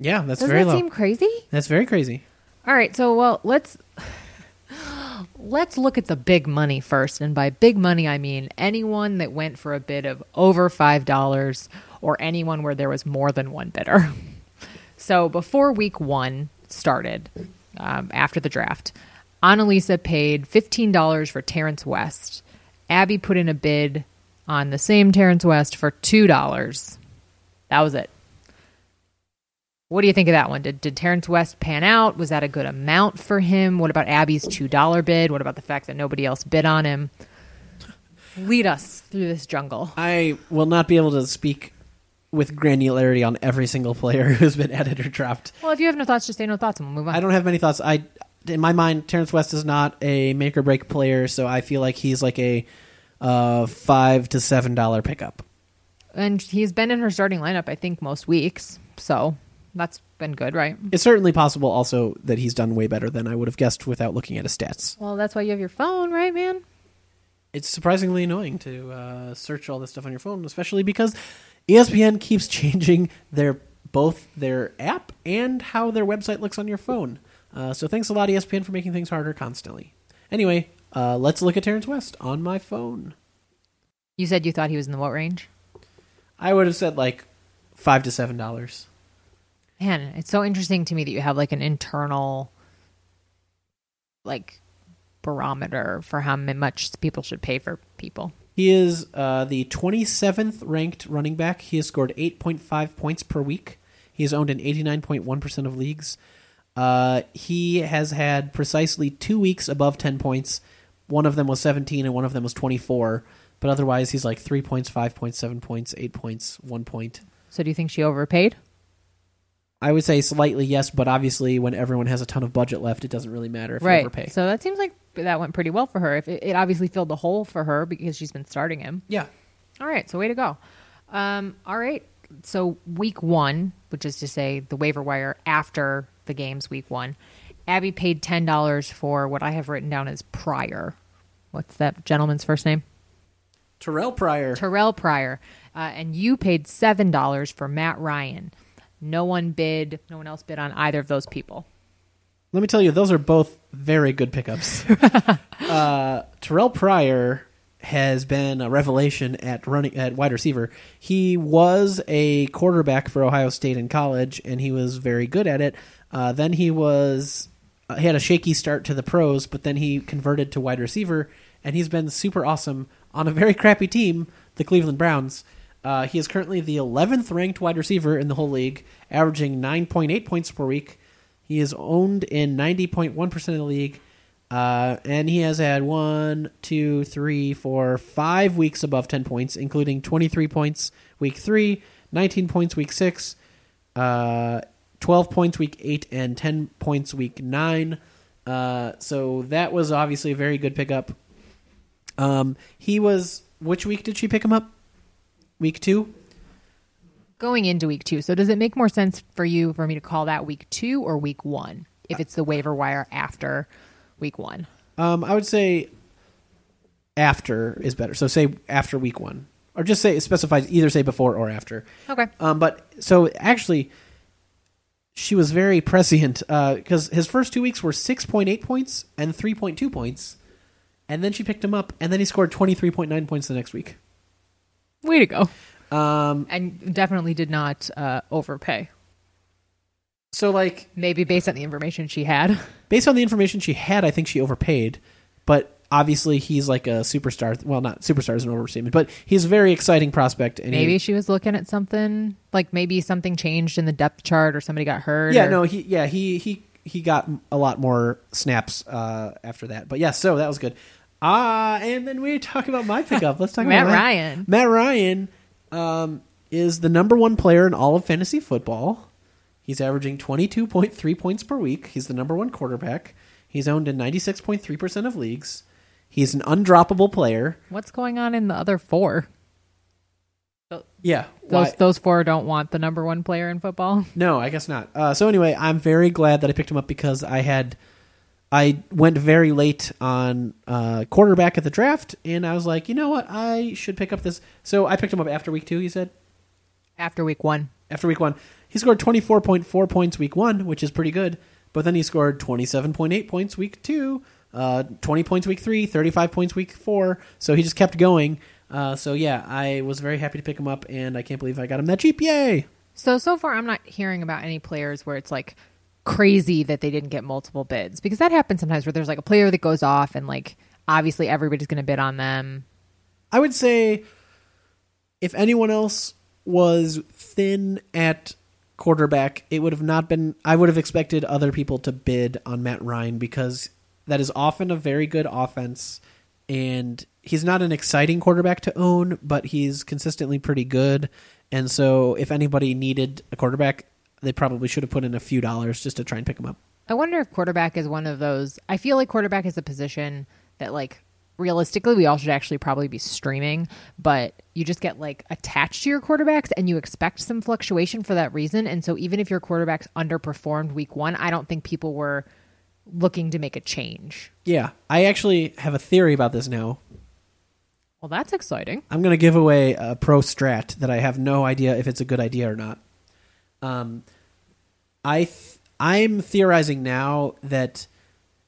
Yeah, that's Doesn't very that low. seem crazy? That's very crazy. All right, so well, let's let's look at the big money first, and by big money I mean anyone that went for a bid of over five dollars, or anyone where there was more than one bidder. So before week one started, um, after the draft, Annalisa paid fifteen dollars for Terrance West. Abby put in a bid on the same Terrance West for two dollars. That was it. What do you think of that one? Did, did Terrance West pan out? Was that a good amount for him? What about Abby's $2 bid? What about the fact that nobody else bid on him? Lead us through this jungle. I will not be able to speak with granularity on every single player who's been added or dropped. Well, if you have no thoughts, just say no thoughts and we'll move on. I don't have many thoughts. I, in my mind, Terrance West is not a make or break player, so I feel like he's like a uh, five to seven dollar pickup. and he's been in her starting lineup, I think, most weeks. So that's been good, right? It's certainly possible also that he's done way better than I would have guessed without looking at his stats. Well, that's why you have your phone, right, man? It's surprisingly annoying to uh, search all this stuff on your phone, especially because ESPN keeps changing their both their app and how their website looks on your phone. Uh, so thanks a lot, ESPN, for making things harder constantly. Anyway, uh, let's look at Terrance West on my phone. You said you thought he was in the what range? I would have said like five to seven dollars. Man, it's so interesting to me that you have like an internal like barometer for how much people should pay for people. He is uh, the 27th ranked running back. He has scored 8.5 points per week. He is owned in 89.1% of leagues. Uh, he has had precisely two weeks above 10 points. One of them was 17 and one of them was 24. But otherwise, he's like 3 points, 5 points, 7 points, 8 points, 1 point. So do you think she overpaid? I would say slightly yes, but obviously, when everyone has a ton of budget left, it doesn't really matter if you overpay. So that seems like that went pretty well for her. If it, it obviously filled the hole for her because she's been starting him. yeah. All right, so way to go. Um, all right, so week one, which is to say the waiver wire after the games, week one, Abby paid ten dollars for what I have written down as Pryor. What's that gentleman's first name? Terrelle Pryor. Terrelle Pryor, uh, and you paid seven dollars for Matt Ryan. No one bid. No one else bid on either of those people. Let me tell you, those are both very good pickups. uh, Terrelle Pryor has been a revelation at running at wide receiver. He was a quarterback for Ohio State in college, and he was very good at it. Uh, then he was uh, he had a shaky start to the pros, but then he converted to wide receiver, and he's been super awesome on a very crappy team, the Cleveland Browns. Uh, he is currently the 11th ranked wide receiver in the whole league, averaging 9.8 points per week. He is owned in 90.1% of the league. Uh, and he has had one, two, three, four, five weeks above 10 points, including 23 points week three, 19 points week six, uh, 12 points week eight, and 10 points week nine. Uh, so that was obviously a very good pickup. Um, he was, which week did she pick him up? Week two? Going into week two. So does it make more sense for you for me to call that week two or week one if it's the waiver wire after week one? Um, I would say after is better. So say after week one. or just say specify either say before or after. Okay. Um, but so actually, she was very prescient because his first two weeks were six point eight points and three point two points, and then she picked him up, and then he scored twenty three point nine points the next week. Way to go. Um, And definitely did not uh, overpay. so like Maybe based on the information she had. based on the information she had, I think she overpaid, but. Obviously, he's like a superstar. Well, not superstar is an overstatement, but he's a very exciting prospect. And he- Maybe she was looking at something like maybe something changed in the depth chart or somebody got hurt. Yeah, or- no, he yeah he he he got a lot more snaps uh, after that. But yeah, so that was good. Ah, and then we talk about my pickup. Let's talk Matt about Matt Ryan. Matt Ryan um, is the number one player in all of fantasy football. He's averaging twenty two point three points per week. He's the number one quarterback. He's owned in ninety six point three percent of leagues. He's an undroppable player. What's going on in the other four? Yeah, Those those four don't want the number one player in football. No, I guess not. Uh, so anyway, I'm very glad that I picked him up because I had I went very late on uh, quarterback at the draft, and I was like, you know what, I should pick up this. So I picked him up after week two. He said After week one, after week one, he scored 24.4 points week one, which is pretty good. But then he scored 27.8 points week two, uh, 20 points week three, 35 points week four. So he just kept going. Uh, so yeah, I was very happy to pick him up, and I can't believe I got him that cheap. Yay! so so far I'm not hearing about any players where it's like crazy that they didn't get multiple bids because that happens sometimes where there's like a player that goes off and like obviously everybody's going to bid on them. I would say if anyone else was thin at quarterback, it would have not been. I would have expected other people to bid on Matt Ryan because that is often a very good offense, and he's not an exciting quarterback to own, but he's consistently pretty good. And so, if anybody needed a quarterback, they probably should have put in a few dollars just to try and pick him up. I wonder if quarterback is one of those. I feel like quarterback is a position that, like, realistically, we all should actually probably be streaming, but you just get like attached to your quarterbacks and you expect some fluctuation for that reason. And so, even if your quarterbacks underperformed week one, I don't think people were looking to make a change. Yeah, I actually have a theory about this now. Well, that's exciting. I'm going to give away a pro strat that I have no idea if it's a good idea or not. Um, I th- I'm theorizing now that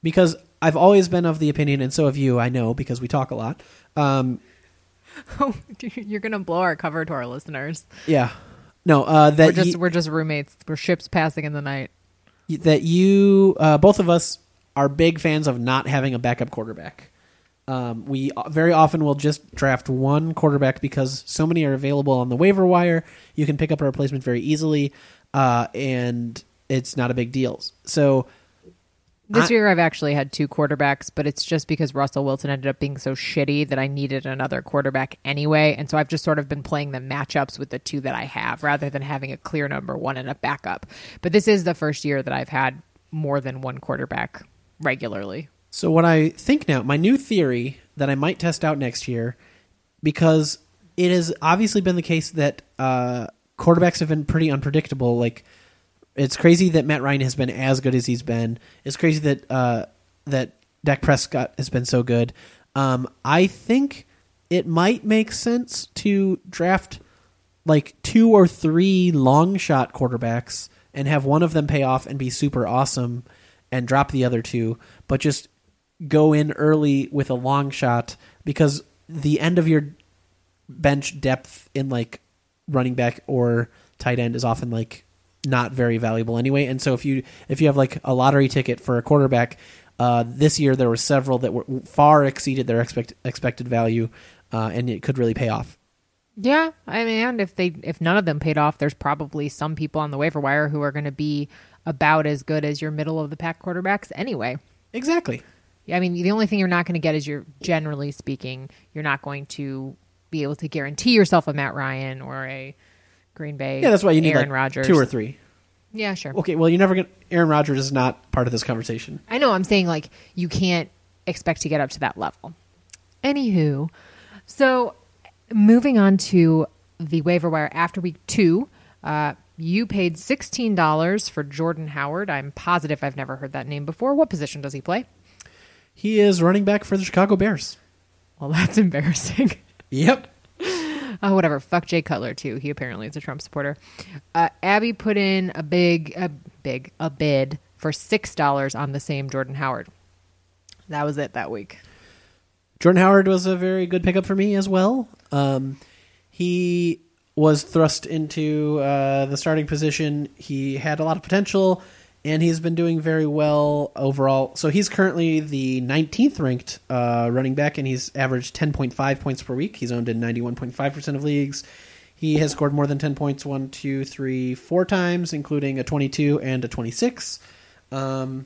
because I've always been of the opinion, and so have you. I know because we talk a lot. Um, Oh, you're gonna blow our cover to our listeners. yeah, no, uh, that We're just ye- we're just roommates. We're ships passing in the night. that you uh, both of us are big fans of not having a backup quarterback. Um, we very often will just draft one quarterback because so many are available on the waiver wire. You can pick up a replacement very easily, uh, and it's not a big deal. So This I- year, I've actually had two quarterbacks, but it's just because Russell Wilson ended up being so shitty that I needed another quarterback anyway. And so I've just sort of been playing the matchups with the two that I have rather than having a clear number one and a backup. But this is the first year that I've had more than one quarterback regularly. So what I think now, my new theory that I might test out next year, because it has obviously been the case that uh, quarterbacks have been pretty unpredictable. Like it's crazy that Matt Ryan has been as good as he's been. It's crazy that uh, that Dak Prescott has been so good. Um, I think it might make sense to draft like two or three long shot quarterbacks and have one of them pay off and be super awesome and drop the other two, but just go in early with a long shot because the end of your bench depth in like running back or tight end is often like not very valuable anyway. And so if you if you have like a lottery ticket for a quarterback, uh, this year there were several that were far exceeded their expect, expected value, uh, and it could really pay off. Yeah, I mean, and if they if none of them paid off, there's probably some people on the waiver wire who are going to be about as good as your middle of the pack quarterbacks anyway. Exactly. I mean, the only thing you're not going to get is you're generally speaking, you're not going to be able to guarantee yourself a Matt Ryan or a Green Bay. Yeah, that's why you need Aaron like Rodgers. two or three. Yeah, sure. Okay, well, you're never gonna. Aaron Rodgers is not part of this conversation. I know. I'm saying like you can't expect to get up to that level. Anywho, so moving on to the waiver wire after week two, uh, you paid sixteen dollars for Jordan Howard. I'm positive I've never heard that name before. What position does he play? He is running back for the Chicago Bears. Well, that's embarrassing. Yep. Oh, whatever. Fuck Jay Cutler too. He apparently is a Trump supporter. Uh, Abby put in a big, a big, a bid for six dollars on the same Jordan Howard. That was it that week. Jordan Howard was a very good pickup for me as well. Um, he was thrust into uh, the starting position. He had a lot of potential, and he's been doing very well overall. So he's currently the 19th ranked uh, running back, and he's averaged 10.5 points per week. He's owned in 91.5% of leagues. He has scored more than 10 points one, two, three, four times, including a 22 and a 26. Um,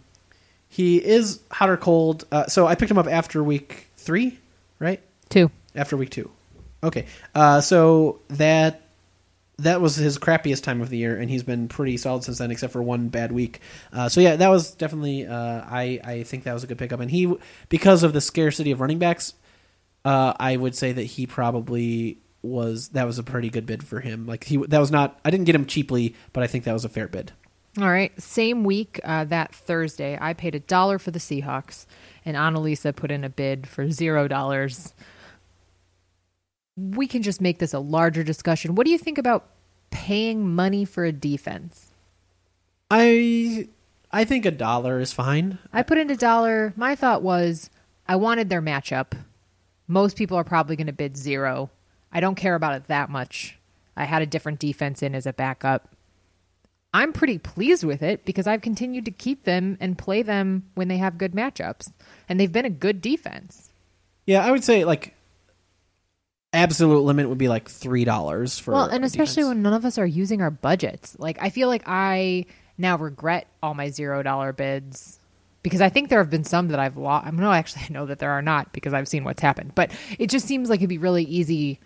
he is hot or cold. Uh, so I picked him up after week three, right? Two. After week two. Okay. Uh, so that that was his crappiest time of the year, and he's been pretty solid since then, except for one bad week. Uh, so yeah, that was definitely. Uh, I I think that was a good pickup, and he because of the scarcity of running backs, uh, I would say that he probably was that was a pretty good bid for him. Like he that was not. I didn't get him cheaply, but I think that was a fair bid. All right. Same week, uh, that Thursday, I paid a dollar for the Seahawks, and Annalisa put in a bid for zero dollars. We can just make this a larger discussion. What do you think about paying money for a defense? I I think a dollar is fine. I put in a dollar. My thought was I wanted their matchup. Most people are probably going to bid zero. I don't care about it that much. I had a different defense in as a backup. I'm pretty pleased with it because I've continued to keep them and play them when they have good matchups. And they've been a good defense. Yeah, I would say like absolute limit would be like three dollars for well, and especially defense. when none of us are using our budgets. Like I feel like I now regret all my zero dollar bids because I think there have been some that I've lost. I mean, no, actually, I know that there are not because I've seen what's happened. But it just seems like it'd be really easy.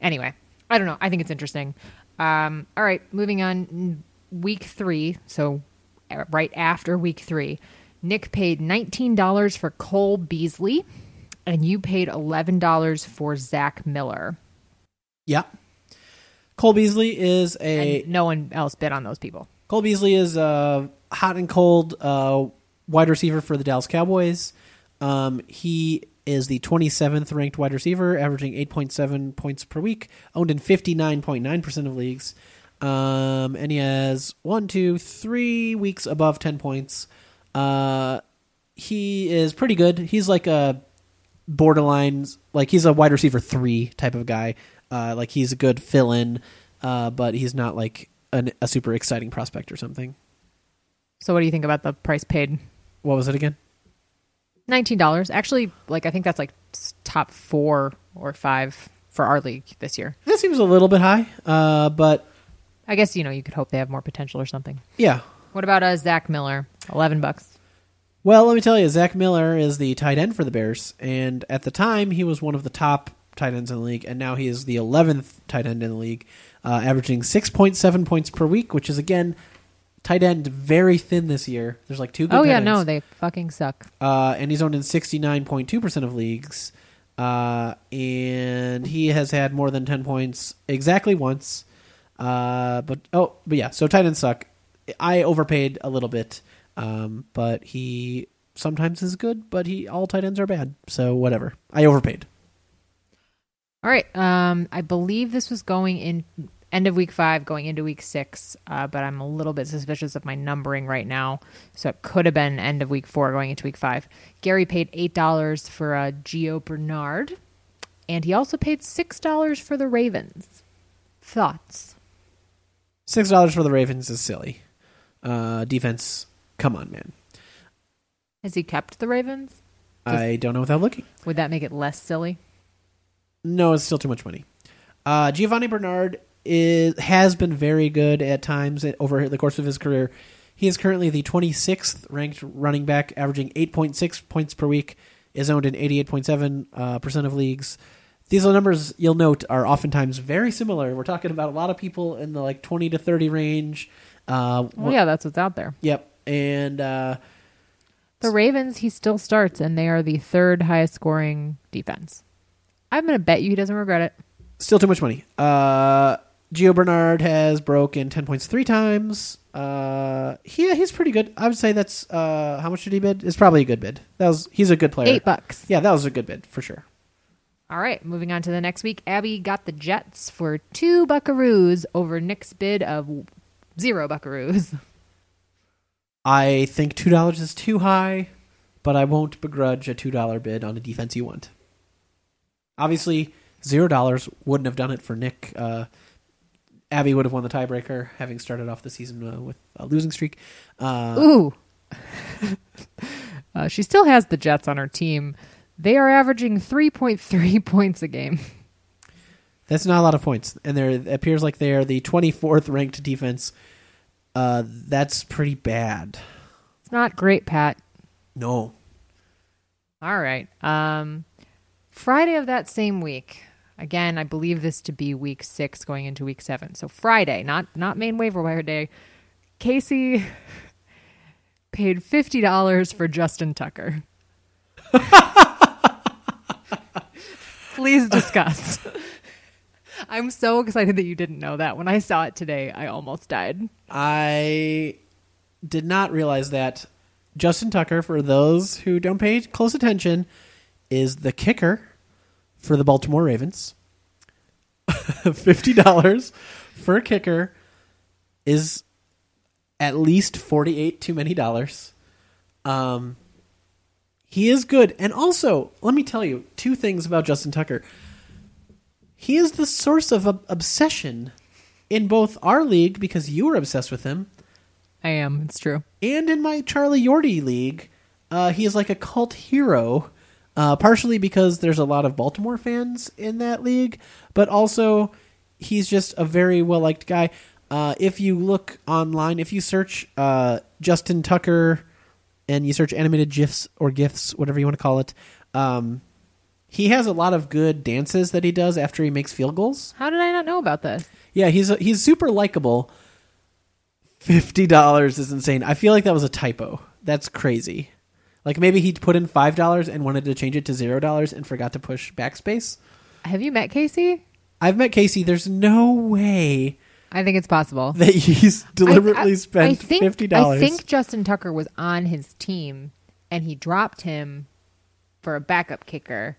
Anyway, I don't know. I think it's interesting. Um, all right, moving on. Week three, so uh, right after week three, Nick paid nineteen dollars for Cole Beasley, and you paid eleven dollars for Zach Miller. yeah. Cole Beasley is a And no one else bid on those people. Cole Beasley is a hot and cold uh, wide receiver for the Dallas Cowboys. Um, he is the 27th ranked wide receiver, averaging 8.7 points per week, owned in 59.9% of leagues. Um, and he has one, two, three weeks above 10 points. Uh, he is pretty good. He's like a borderline, like he's a wide receiver three type of guy. Uh, like he's a good fill in, uh, but he's not like an, a super exciting prospect or something. So what do you think about the price paid? What was it again? Nineteen dollars. Actually, like I think that's like top four or five for our league this year. That seems a little bit high, uh, but I guess you know you could hope they have more potential or something. yeah. What about uh, Zach Miller? Eleven bucks. Well, let me tell you, Zach Miller is the tight end for the Bears, and at the time he was one of the top tight ends in the league, and now he is the 11th tight end in the league, uh, averaging 6.7 points per week, which is again tight end very thin this year. There's like two good Oh yeah, ends. no, they fucking suck. uh, and he's owned in 69.2% of leagues. Uh, and he has had more than 10 points exactly once. Uh, but oh, but yeah, so tight ends suck. I overpaid a little bit, um, but he sometimes is good, but he all tight ends are bad. So whatever. I overpaid. All right. Um, I believe this was going in end of week five, going into week six. Uh, but I'm a little bit suspicious of my numbering right now, so it could have been end of week four, going into week five. Gary paid eight dollars for uh, Gio Bernard, and he also paid six dollars for the Ravens. Thoughts? Six dollars for the Ravens is silly. Uh, defense, come on, man. Has he kept the Ravens? I don't know without looking. Would that make it less silly? No, it's still too much money. Uh, Giovanni Bernard is has been very good at times over the course of his career. He is currently the 26th ranked running back, averaging 8.6 points per week. Is owned in 88.7 uh, percent of leagues. These numbers you'll note are oftentimes very similar. We're talking about a lot of people in the like 20 to 30 range. Uh, Well, yeah, that's what's out there. Yep, and uh, The Ravens, he still starts, and they are the third highest scoring defense. I'm going to bet you he doesn't regret it. Still too much money. Uh, Gio Bernard has broken ten points three times. Uh, yeah, he's pretty good. I would say that's uh, how much did he bid? It's probably a good bid. That was he's a good player. Eight bucks. Yeah, that was a good bid for sure. All right, moving on to the next week. Abby got the Jets for two buckaroos over Nick's bid of zero buckaroos. I think two dollars is too high, but I won't begrudge a two dollar bid on a defense you want. Obviously, zero dollars wouldn't have done it for Nick. Uh, Abby would have won the tiebreaker, having started off the season uh, with a losing streak. Uh, Ooh. uh, she still has the Jets on her team. They are averaging 3.3 points a game. That's not a lot of points, and there it appears like they are the twenty fourth ranked defense. Uh, that's pretty bad. It's not great, Pat. No, All right. Um, Friday of that same week. Again, I believe this to be week six going into week seven. So Friday, not not main waiver wire day. Casey paid fifty dollars for Justin Tucker. Please discuss. I'm so excited that you didn't know that. When I saw it today, I almost died. I did not realize that Justin Tucker, for those who don't pay close attention, is the kicker for the Baltimore Ravens. Fifty dollars for a kicker is at least forty-eight too many dollars. Um, he is good, and also let me tell you two things about Justin Tucker. He is the source of ob- obsession in both our league because you were obsessed with him, I am. It's true. and in my Charlie Yorty league, uh, he is like a cult hero. Uh, partially because there's a lot of Baltimore fans in that league, but also he's just a very well liked guy. Uh, if you look online, if you search uh, Justin Tucker and you search animated gifs or gifs, whatever you want to call it, um, he has a lot of good dances that he does after he makes field goals. How did I not know about this? Yeah, he's he's super likable. Fifty dollars is insane. I feel like that was a typo. That's crazy. Like maybe he put in five dollars and wanted to change it to zero dollars and forgot to push backspace. Have you met Casey? I've met Casey. There's no way I think it's possible. that he's deliberately I- I- spent I think- fifty dollars. I think Justin Tucker was on his team and he dropped him for a backup kicker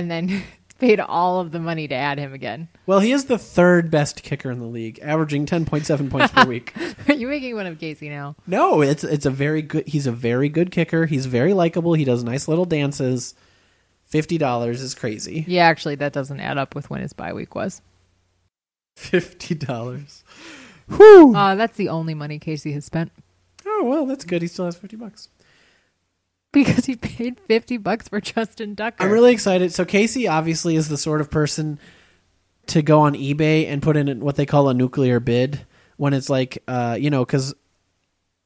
and then paid all of the money to add him again. Well, he is the third best kicker in the league, averaging ten point seven points per week. Are you making fun of Casey now? No, it's it's a very good. He's a very good kicker. He's very likable. He does nice little dances. Fifty dollars is crazy. Yeah, actually, that doesn't add up with when his bye week was. Fifty dollars. Whew. Uh, that's the only money Casey has spent Oh well, that's good. He still has fifty bucks. because he paid 50 bucks for Justin Tucker. I'm really excited. So Casey obviously is the sort of person to go on eBay and put in what they call a nuclear bid when it's like, uh, you know, because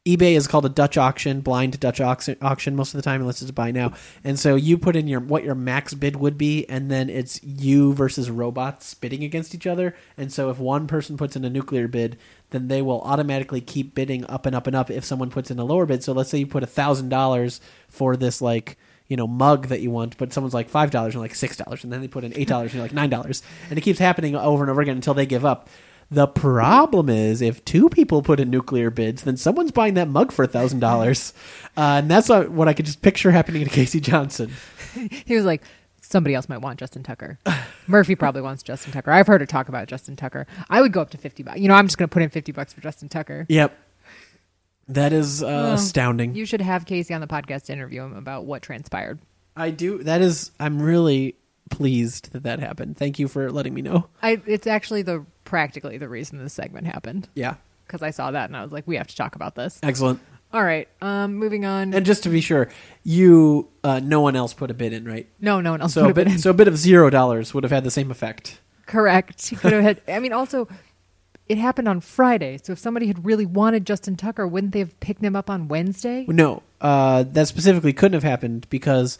eBay is called a Dutch auction, blind Dutch auction, auction most of the time, unless it's buy now. And so you put in your what your max bid would be, and then it's you versus robots bidding against each other. And so if one person puts in a nuclear bid, then they will automatically keep bidding up and up and up if someone puts in a lower bid. So let's say you put a thousand dollars for this like you know mug that you want, but someone's like five dollars and like six dollars, and then they put in eight dollars and you're like nine dollars, and it keeps happening over and over again until they give up. The problem is if two people put in nuclear bids, then someone's buying that mug for a thousand dollars, Uh, and that's what what I could just picture happening to Casey Johnson. He was like, somebody else might want Justin Tucker. Murphy probably wants Justin Tucker. I've heard her talk about Justin Tucker. I would go up to 50 bucks. You know, I'm just going to put in 50 bucks for Justin Tucker. Yep, that is uh, Well, astounding. You should have Casey on the podcast to interview him about what transpired. I do. That is. I'm really pleased that that happened. Thank you for letting me know. I, it's actually the practically the reason this segment happened Yeah, because I saw that and I was like, we have to talk about this. excellent. All right, um, moving on. And just to be sure, you uh, no one else put a bid in, right? no, no one else So put a bid, in. so a bid of zero dollars would have had the same effect. Correct. He could have had. I mean, also, it happened on Friday. So if somebody had really wanted Justin Tucker, wouldn't they have picked him up on Wednesday? No, uh, that specifically couldn't have happened because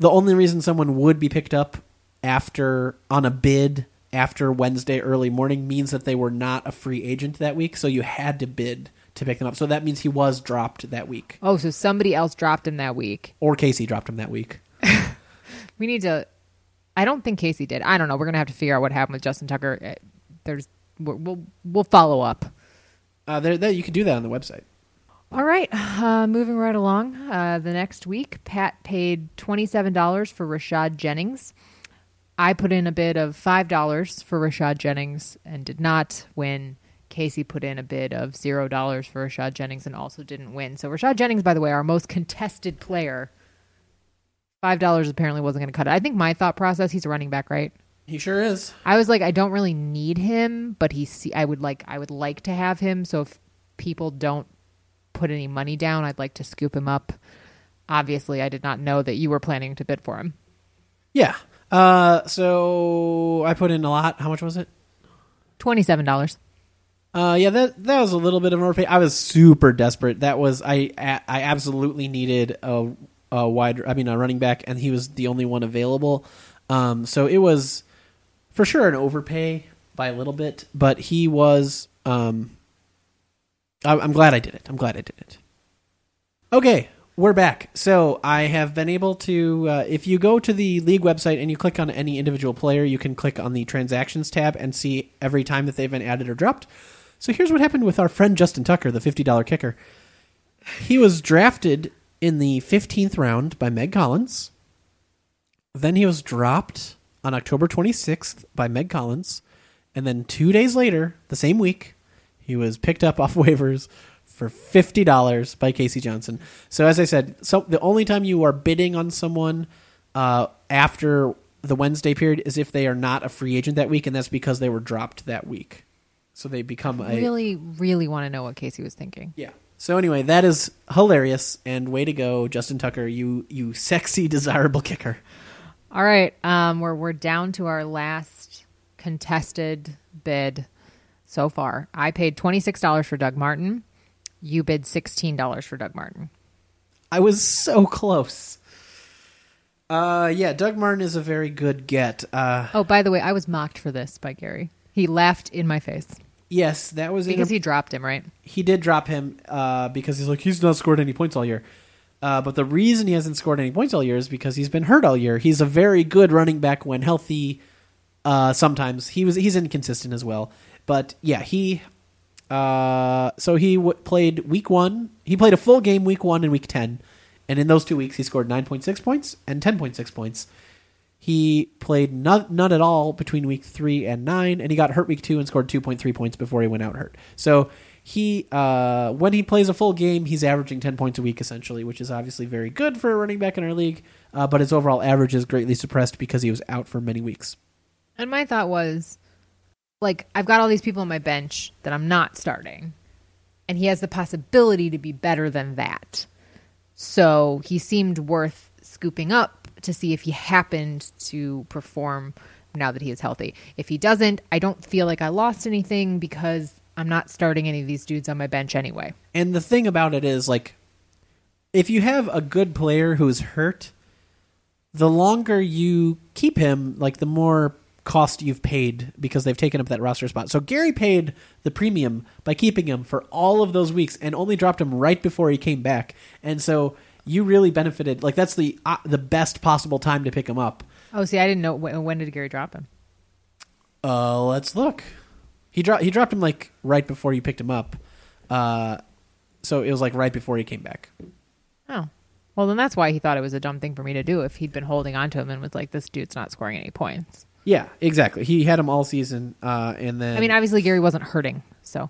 the only reason someone would be picked up after on a bid after Wednesday early morning means that they were not a free agent that week. So you had to bid to pick them up. So that means he was dropped that week, Oh, so somebody else dropped him that week. or Casey dropped him that week. We need to. I don't think Casey did. I don't know. We're gonna have to figure out what happened with Justin Tucker. Uh, There's we'll we'll, we'll follow up. Uh, there, there, you can do that on the website. All right, uh, moving right along. Uh, the next week, Pat paid $27 for Rashad Jennings. I put in a bid of $5 for Rashad Jennings and did not win. Casey put in a bid of $0 for Rashad Jennings and also didn't win. So, Rashad Jennings, by the way, our most contested player, $5 apparently wasn't going to cut it. I think my thought process, he's a running back, right? He sure is. I was like, I don't really need him, but he see, I would like, I would like to have him. So if people don't put any money down, I'd like to scoop him up. Obviously, I did not know that you were planning to bid for him. Yeah. Uh, so I put in a lot. How much was it? Twenty-seven dollars. Uh, yeah, that that was a little bit of an overpay. I was super desperate. That was I I absolutely needed a a wide. I mean, a running back, and he was the only one available. Um, so it was for sure an overpay by a little bit, but he was. Um, I, I'm glad I did it. I'm glad I did it. Okay, we're back. So I have been able to. Uh, if you go to the league website and you click on any individual player, you can click on the transactions tab and see every time that they've been added or dropped. So here's what happened with our friend Justin Tucker, the $50 kicker. He was drafted in the 15th round by Meg Collins. Then he was dropped on October 26th by Meg Collins. And then two days later, the same week, he was picked up off waivers for $50 by Casey Johnson. So as I said, so the only time you are bidding on someone uh, after the Wednesday period is if they are not a free agent that week, and that's because they were dropped that week. So they become a Really, really want to know what Casey was thinking. yeah. So anyway, that is hilarious and way to go, Justin Tucker. You you sexy desirable kicker. All right, um, we're we're down to our last contested bid so far. I paid twenty six dollars for Doug Martin. You bid sixteen dollars for Doug Martin. I was so close. Uh yeah, Doug Martin is a very good get. Uh Oh, by the way, I was mocked for this by Gary. He laughed in my face yes, that was because a- he dropped him. Right? he did drop him uh, because he's like he's not scored any points all year. Uh, but the reason he hasn't scored any points all year is because he's been hurt all year. He's a very good running back when healthy. Uh, sometimes he was he's inconsistent as well. But yeah, he. Uh, so he w- played week one. He played a full game week one and week ten, and in those two weeks he scored nine point six points and ten point six points. He played none, none at all between week three and nine, and he got hurt week two and scored 2.3 points before he went out hurt. So he, uh, when he plays a full game, he's averaging 10 points a week essentially, which is obviously very good for a running back in our league. Uh, but his overall average is greatly suppressed because he was out for many weeks. And my thought was, like, I've got all these people on my bench that I'm not starting, and he has the possibility to be better than that. So he seemed worth scooping up to see if he happened to perform now that he is healthy. If he doesn't, I don't feel like I lost anything because I'm not starting any of these dudes on my bench anyway. And the thing about it is, like, if you have a good player who's hurt, the longer you keep him, like, the more cost you've paid because they've taken up that roster spot. So Gary paid the premium by keeping him for all of those weeks and only dropped him right before he came back. And so you really benefited. Like, that's the uh, the best possible time to pick him up. Oh, see, I didn't know when, when did Gary drop him. Uh, let's look. He dropped he dropped him like right before you picked him up. Uh, so it was like right before he came back. Oh. Well, then that's why he thought it was a dumb thing for me to do if he'd been holding on to him and was like, this dude's not scoring any points. Yeah, exactly. He had him all season, uh, and then I mean, obviously, Gary wasn't hurting. So,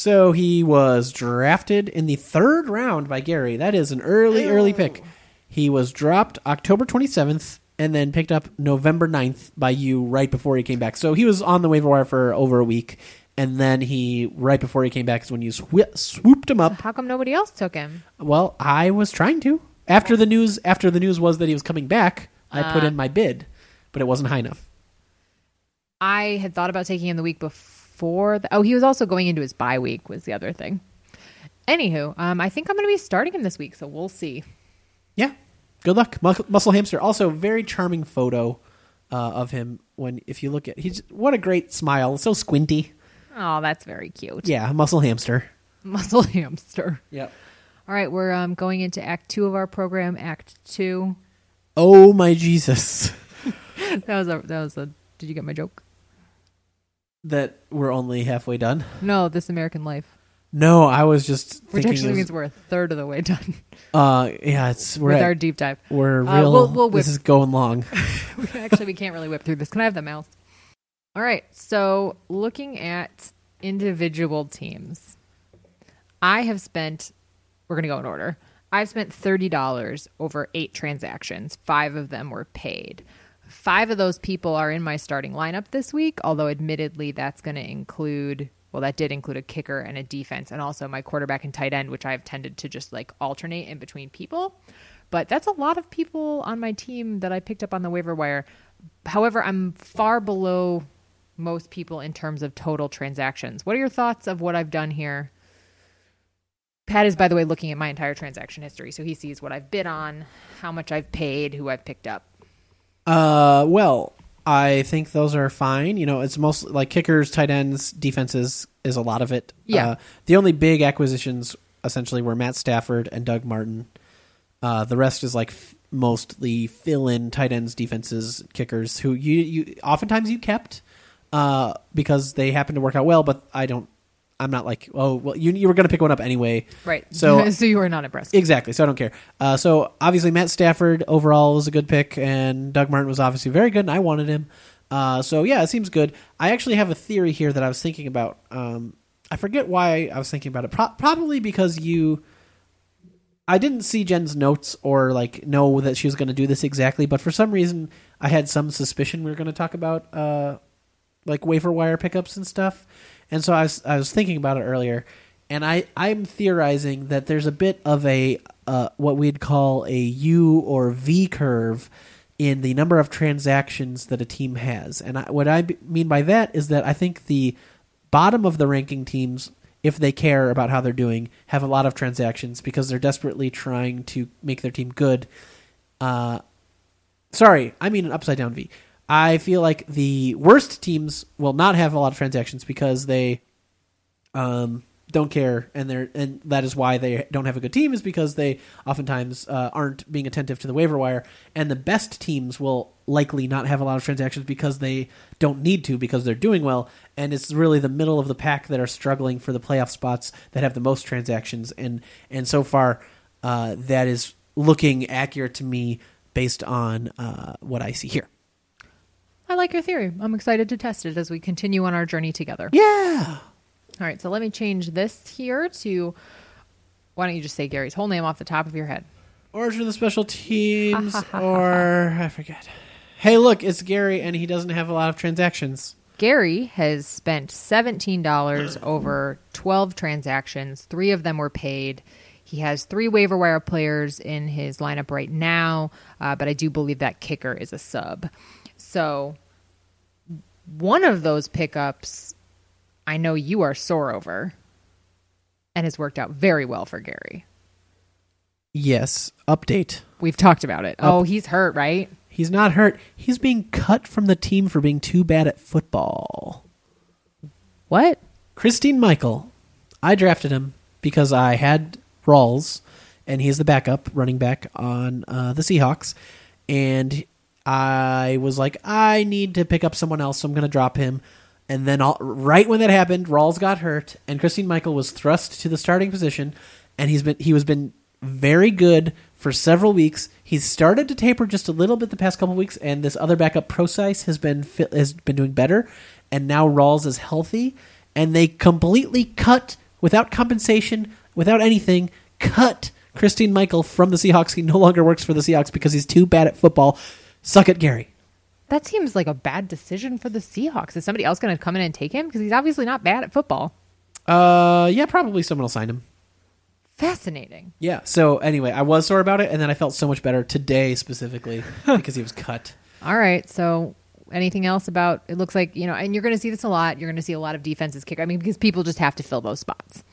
so he was drafted in the third round by Gary. That is an early, early pick. He was dropped October twenty seventh, and then picked up November 9th by you right before he came back. So he was on the waiver wire for over a week, and then he right before he came back is when you sw- swooped him up. how come nobody else took him? Well, I was trying to after the news. After the news was that he was coming back, I put Uh. in my bid, but it wasn't high enough. I had thought about taking him the week before. The, oh, he was also going into his bye week, was the other thing. Anywho, um, I think I'm going to be starting him this week, so we'll see. Yeah. Good luck, Mus- Muscle Hamster. Also, very charming photo uh, of him. When if you look at he's what a great smile, so squinty. Oh, that's very cute. Yeah, Muscle Hamster. Muscle hamster. Yep. All right, we're um, going into Act Two of our program. Act Two. Oh my Jesus! That was a. That was a. Did you get my joke? That we're only halfway done. No, This American Life. No, I was just which thinking. actually it was- means we're a third of the way done uh, yeah, it's we're with at- our deep dive. we're Uh, real. we'll- we'll whip- this is going long. Actually, we can't really whip through this. Can I have the mouse? All right. So, looking at individual teams, I have spent, we're going to go in order. I've spent $30 over eight transactions. Five of them were paid. Five of those people are in my starting lineup this week, although admittedly, that's going to include, well, that did include a kicker and a defense, and also my quarterback and tight end, which I've tended to just like alternate in between people. But that's a lot of people on my team that I picked up on the waiver wire. However, I'm far below most people in terms of total transactions. What are your thoughts of what I've done here? Pat is, by the way, looking at my entire transaction history, so he sees what I've bid on, how much I've paid, who I've picked up. Uh, well, I think those are fine. You know, it's mostly like kickers, tight ends, defenses is a lot of it. Yeah. Uh, the only big acquisitions essentially were Matt Stafford and Doug Martin. Uh, the rest is like f- mostly fill-in tight ends, defenses, kickers who you you oftentimes you kept uh, because they happen to work out well. But I don't. I'm not like oh well you you were going to pick one up anyway. Right. So so you were not impressed. Exactly. So I don't care. Uh, so obviously Matt Stafford overall was a good pick, and Doug Martin was obviously very good, and I wanted him. Uh, so yeah, it seems good. I actually have a theory here that I was thinking about. Um, I forget why I was thinking about it. Pro- probably because you. I didn't see Jen's notes or like know that she was going to do this exactly, but for some reason I had some suspicion we were going to talk about uh, like waiver wire pickups and stuff. And so I was I was thinking about it earlier, and I I'm theorizing that there's a bit of a uh, what we'd call a U or V curve in the number of transactions that a team has. And I, what I b- mean by that is that I think the bottom of the ranking teams, if they care about how they're doing, have a lot of transactions because they're desperately trying to make their team good. Uh, sorry, I mean an upside down V. I feel like the worst teams will not have a lot of transactions because they um, don't care, and they're and that is why they don't have a good team is because they oftentimes uh, aren't being attentive to the waiver wire. And the best teams will likely not have a lot of transactions because they don't need to because they're doing well. And it's really the middle of the pack that are struggling for the playoff spots that have the most transactions. And and so far, uh, that is looking accurate to me based on uh, what I see here. I like your theory. I'm excited to test it as we continue on our journey together. Yeah. All right, so let me change this here to why don't you just say Gary's whole name off the top of your head? Origin of the special teams, or I forget. Hey, look, it's Gary, and he doesn't have a lot of transactions. Gary has spent $17 over 12 transactions. Three of them were paid. He has three waiver wire players in his lineup right now, uh, but I do believe that kicker is a sub. So one of those pickups I know you are sore over and has worked out very well for Gary. Yes. Update. We've talked about it. Oh, he's hurt, right? He's not hurt. He's being cut from the team for being too bad at football. What? Christine Michael. I drafted him because I had Rawls, and he's the backup running back on uh, the Seahawks. And I was like, I need to pick up someone else, so I'm going to drop him. And then, all, right when that happened, Rawls got hurt, and Christine Michael was thrust to the starting position, and he's been he was been very good for several weeks. He's started to taper just a little bit the past couple weeks, and this other backup, Prosise, has been has been doing better. And now Rawls is healthy, and they completely cut without compensation, without anything, cut Christine Michael from the Seahawks. He no longer works for the Seahawks because he's too bad at football. Suck it, Gary. That seems like a bad decision for the Seahawks. Is somebody else going to come in and take him? Because he's obviously not bad at football. Uh, yeah, probably someone will sign him. Fascinating. Yeah. So anyway, I was sore about it, and then I felt so much better today specifically because he was cut. All right. So, anything else about it? Looks like, you know, and you're going to see this a lot. You're going to see a lot of defenses kick. I mean, because people just have to fill those spots.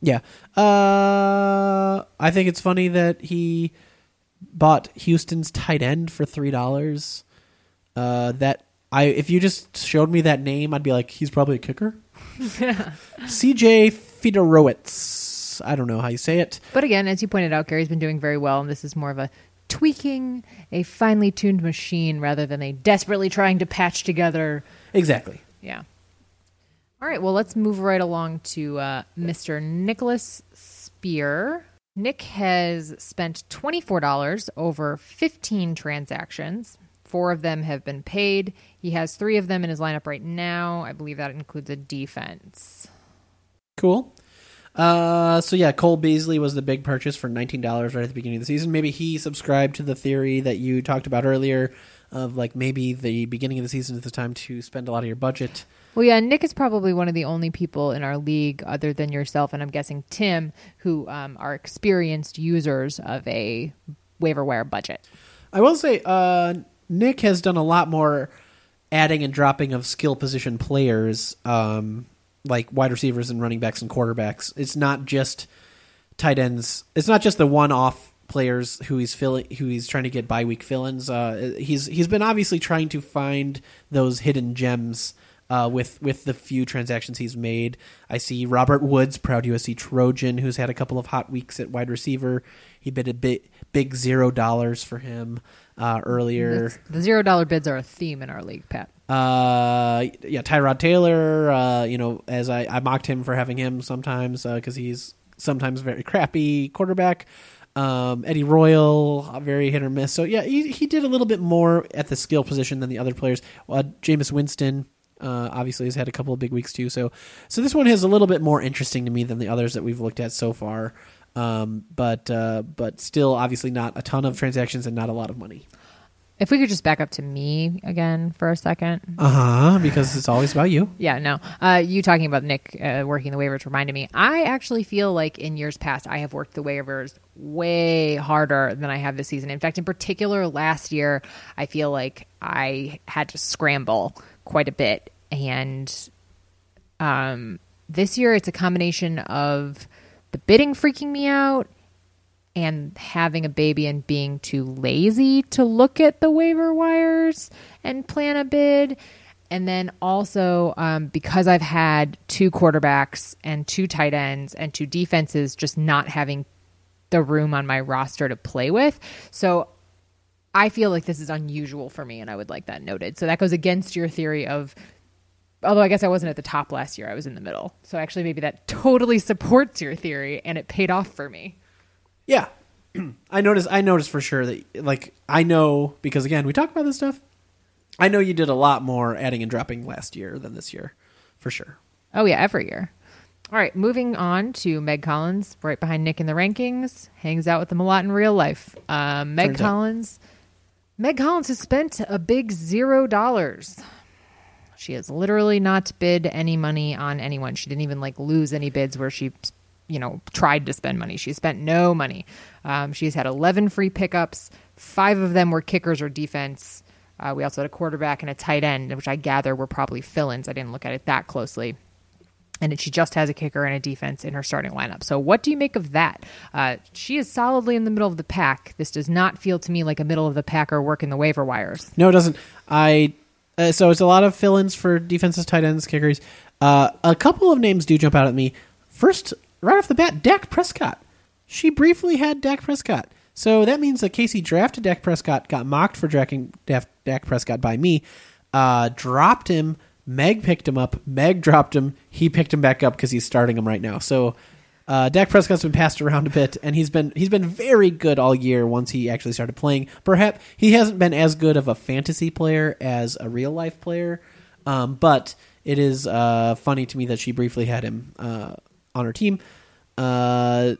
Yeah. Uh, I think it's funny that he bought Houston's tight end for three dollars. Uh, that I if you just showed me that name, I'd be like, he's probably a kicker. C.J. Fiedorowicz. I don't know how you say it. But again, as you pointed out, Gary's been doing very well, and this is more of a tweaking a finely tuned machine rather than a desperately trying to patch together. Exactly. Yeah. All right, well, let's move right along to uh, Mr. Nicholas Spear. Nick has spent $24 over 15 transactions. Four of them have been paid. He has three of them in his lineup right now. I believe that includes a defense. Cool. Uh, so yeah, Cole Beasley was the big purchase for nineteen dollars right at the beginning of the season. Maybe he subscribed to the theory that you talked about earlier of like maybe the beginning of the season is the time to spend a lot of your budget. Well, yeah, Nick is probably one of the only people in our league, other than yourself, and I'm guessing Tim, who um, are experienced users of a waiver wire budget. I will say, uh, Nick has done a lot more adding and dropping of skill position players, um, like wide receivers and running backs and quarterbacks. It's not just tight ends. It's not just the one-off players who he's filling, who he's trying to get bye week fill-ins. Uh, he's he's been obviously trying to find those hidden gems. Uh, with with the few transactions he's made, I see Robert Woods, proud USC Trojan, who's had a couple of hot weeks at wide receiver. He bid a bit big zero dollars for him uh, earlier. That's- the zero dollar bids are a theme in our league, Pat. Uh, yeah, Tyrod Taylor. Uh, you know, as I, I mocked him for having him sometimes because he's sometimes very crappy quarterback. Um, Eddie Royal, uh, very hit or miss. So yeah, he he did a little bit more at the skill position than the other players. Uh, Jameis Winston. Uh, obviously has had a couple of big weeks too, so so this one is a little bit more interesting to me than the others that we've looked at so far. Um, but uh, but still, obviously not a ton of transactions and not a lot of money. If we could just back up to me again for a second. Uh huh. Because it's always about you. Yeah, no. Uh, you talking about Nick uh, working the waivers reminded me. I actually feel like in years past, I have worked the waivers way harder than I have this season. In fact, in particular, last year, I feel like I had to scramble quite a bit. And um, this year, it's a combination of the bidding freaking me out and having a baby and being too lazy to look at the waiver wires and plan a bid. And then also um, because I've had two quarterbacks and two tight ends and two defenses, just not having the room on my roster to play with. So I feel like this is unusual for me, and I would like that noted. So that goes against your theory of, although I guess I wasn't at the top last year, I was in the middle. So actually, maybe that totally supports your theory, and it paid off for me. Yeah. I noticed I noticed for sure that like I know because again, we talk about this stuff. I know you did a lot more adding and dropping last year than this year. For sure. Oh yeah, every year. All right, moving on to Meg Collins, right behind Nick in the rankings. Hangs out with them a lot in real life. Uh, Meg Turns out. Collins. Meg Collins has spent a big zero dollars. She has literally not bid any money on anyone. She didn't even like lose any bids where she, you know, tried to spend money. She spent no money. Um, she's had 11 free pickups. Five of them were kickers or defense. Uh, we also had a quarterback and a tight end, which I gather were probably fill-ins. I didn't look at it that closely and she just has a kicker and a defense in her starting lineup. So, what do you make of that? Uh, she is solidly in the middle of the pack. This does not feel to me like a middle of the pack or work in the waiver wires. No, it doesn't. I uh, so it's a lot of fill-ins for defenses, tight ends, kickers. Uh, a couple of names do jump out at me. First, right off the bat, Dak Prescott. She briefly had Dak Prescott, so that means that Casey drafted Dak Prescott, got mocked for drafting Dak, Prescott by me, uh, dropped him. Meg picked him up. Meg dropped him. He picked him back up because he's starting him right now. So uh, Dak Prescott's been passed around a bit, and he's been he's been very good all year. Once he actually started playing, perhaps he hasn't been as good of a fantasy player as a real life player, um, but it is uh, funny to me that she briefly had him uh, on her team. Uh,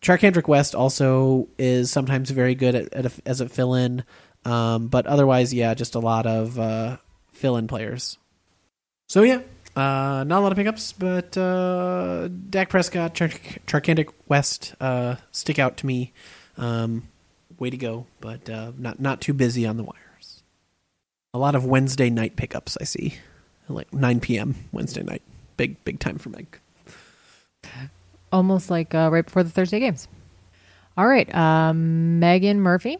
Charcandrick West also is sometimes very good at, at a, as a fill in, um, but otherwise, yeah, just a lot of uh, fill in players. So yeah, uh, not a lot of pickups, but uh, Dak Prescott, Char- Charcandrick West uh, stick out to me. Um, way to go, but uh, not not too busy on the wires. A lot of Wednesday night pickups I see, like 9 p.m. Wednesday night. Big big time for Meg. Almost like uh, right before the Thursday games. All right, um, Megan Murphy,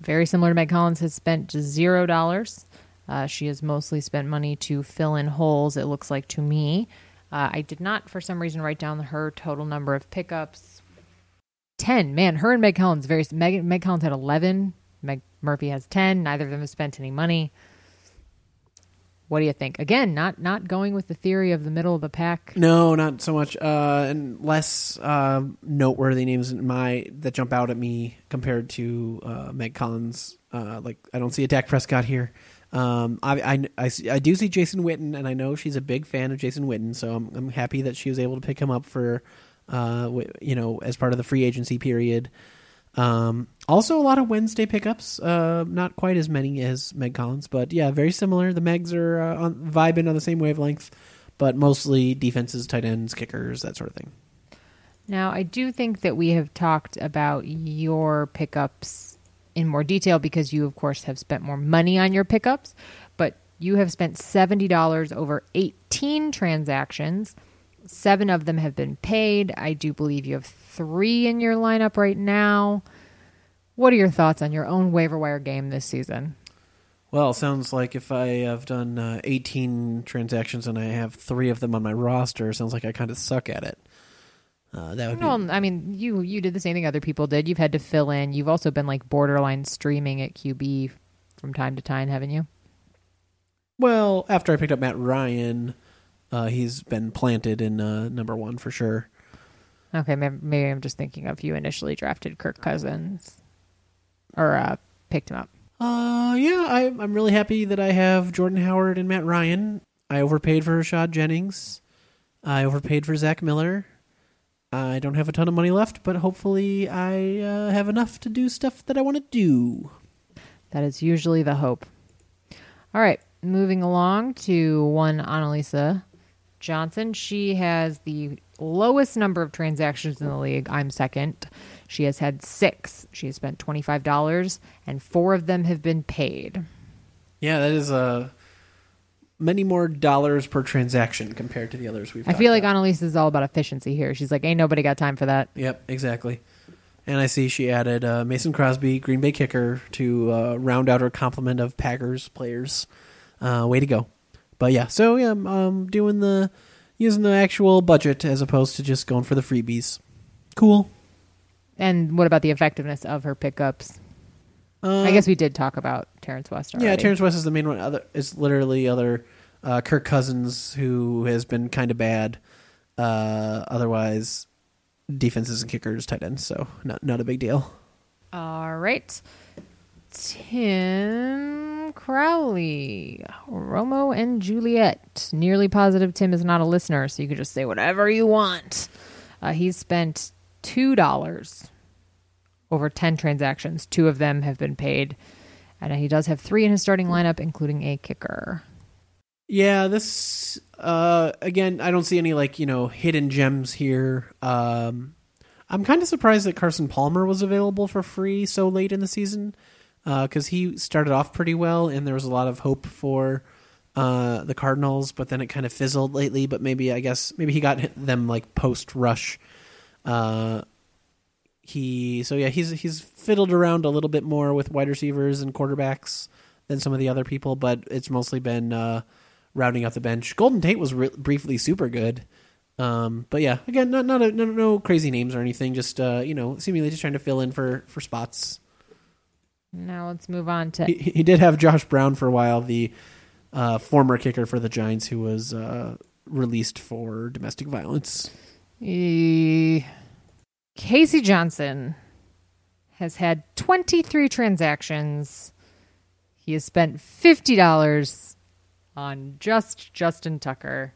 very similar to Meg Collins, has spent zero dollars. Uh, she has mostly spent money to fill in holes, it looks like to me. Uh, I did not, for some reason, write down her total number of pickups. 10. Man, her and Meg Collins, very. Meg, Meg Collins had 11. Meg Murphy has 10. Neither of them have spent any money. What do you think? Again, not not going with the theory of the middle of the pack. No, not so much. Uh, and less uh, noteworthy names in my that jump out at me compared to uh, Meg Collins. Uh, like I don't see a Dak Prescott here. Um, I, I, I, I do see Jason Witten, and I know she's a big fan of Jason Witten, so I'm, I'm happy that she was able to pick him up for, uh, you know, as part of the free agency period. Um, also, a lot of Wednesday pickups. Uh, not quite as many as Meg Collins, but yeah, very similar. The Megs are uh, on, vibing on the same wavelength, but mostly defenses, tight ends, kickers, that sort of thing. Now, I do think that we have talked about your pickups in more detail because you, of course, have spent more money on your pickups, but you have spent $70 over 18 transactions. Seven of them have been paid. I do believe you have three in your lineup right now. What are your thoughts on your own waiver wire game this season? Well, sounds like if I have done uh, 18 transactions and I have three of them on my roster, sounds like I kind of suck at it. Uh, that would be Well, I mean, you you did the same thing other people did. You've had to fill in. You've also been like borderline streaming at QB from time to time, haven't you? well. After I picked up Matt Ryan, uh, he's been planted in uh, number one for sure. Okay, maybe, maybe I'm just thinking of you initially drafted Kirk Cousins or uh, picked him up. Uh, yeah, I, I'm really happy that I have Jordan Howard and Matt Ryan. I overpaid for Rashad Jennings. I overpaid for Zach Miller. I don't have a ton of money left, but hopefully I uh, have enough to do stuff that I want to do. That is usually the hope. All right, moving along to one Annalisa Johnson. She has the lowest number of transactions in the league. I'm second. She has had six. She has spent $25, and four of them have been paid. Yeah, that is uh, many more dollars per transaction compared to the others we've. I feel like about. Annalisa is all about efficiency here. She's like, ain't nobody got time for that. Yep, exactly. And I see she added uh, Mason Crosby, Green Bay kicker, to uh, round out her complement of Packers players. Uh, way to go! But yeah, so yeah, I'm um, doing the using the actual budget as opposed to just going for the freebies. Cool. And what about the effectiveness of her pickups? Uh, I guess we did talk about Terrance West already. Yeah, Terrance West is the main one. Other is literally other uh, Kirk Cousins who has been kind of bad. Uh, otherwise, defenses and kickers, tight ends. So not not a big deal. All right. Tim Crowley, Romo and Juliet. Nearly positive Tim is not a listener, so you can just say whatever you want. Uh, he's spent $2 over 10 transactions. Two of them have been paid. And he does have three in his starting lineup, including a kicker. Yeah, this uh again, I don't see any like, you know, hidden gems here. Um I'm kind of surprised that Carson Palmer was available for free so late in the season uh cuz he started off pretty well and there was a lot of hope for uh the Cardinals, but then it kind of fizzled lately, but maybe I guess maybe he got them like post rush. Uh he so yeah, he's he's fiddled around a little bit more with wide receivers and quarterbacks than some of the other people, but it's mostly been uh rounding out the bench. Golden Tate was re- briefly super good. Um, but yeah, again, not not a, no, no crazy names or anything. Just uh, you know, seemingly just trying to fill in for for spots. Now let's move on to He, he did have Josh Brown for a while, the uh, former kicker for the Giants, who was uh, released for domestic violence. Eh, Casey Johnson has had 23 transactions. He has spent $50 on just Justin Tucker.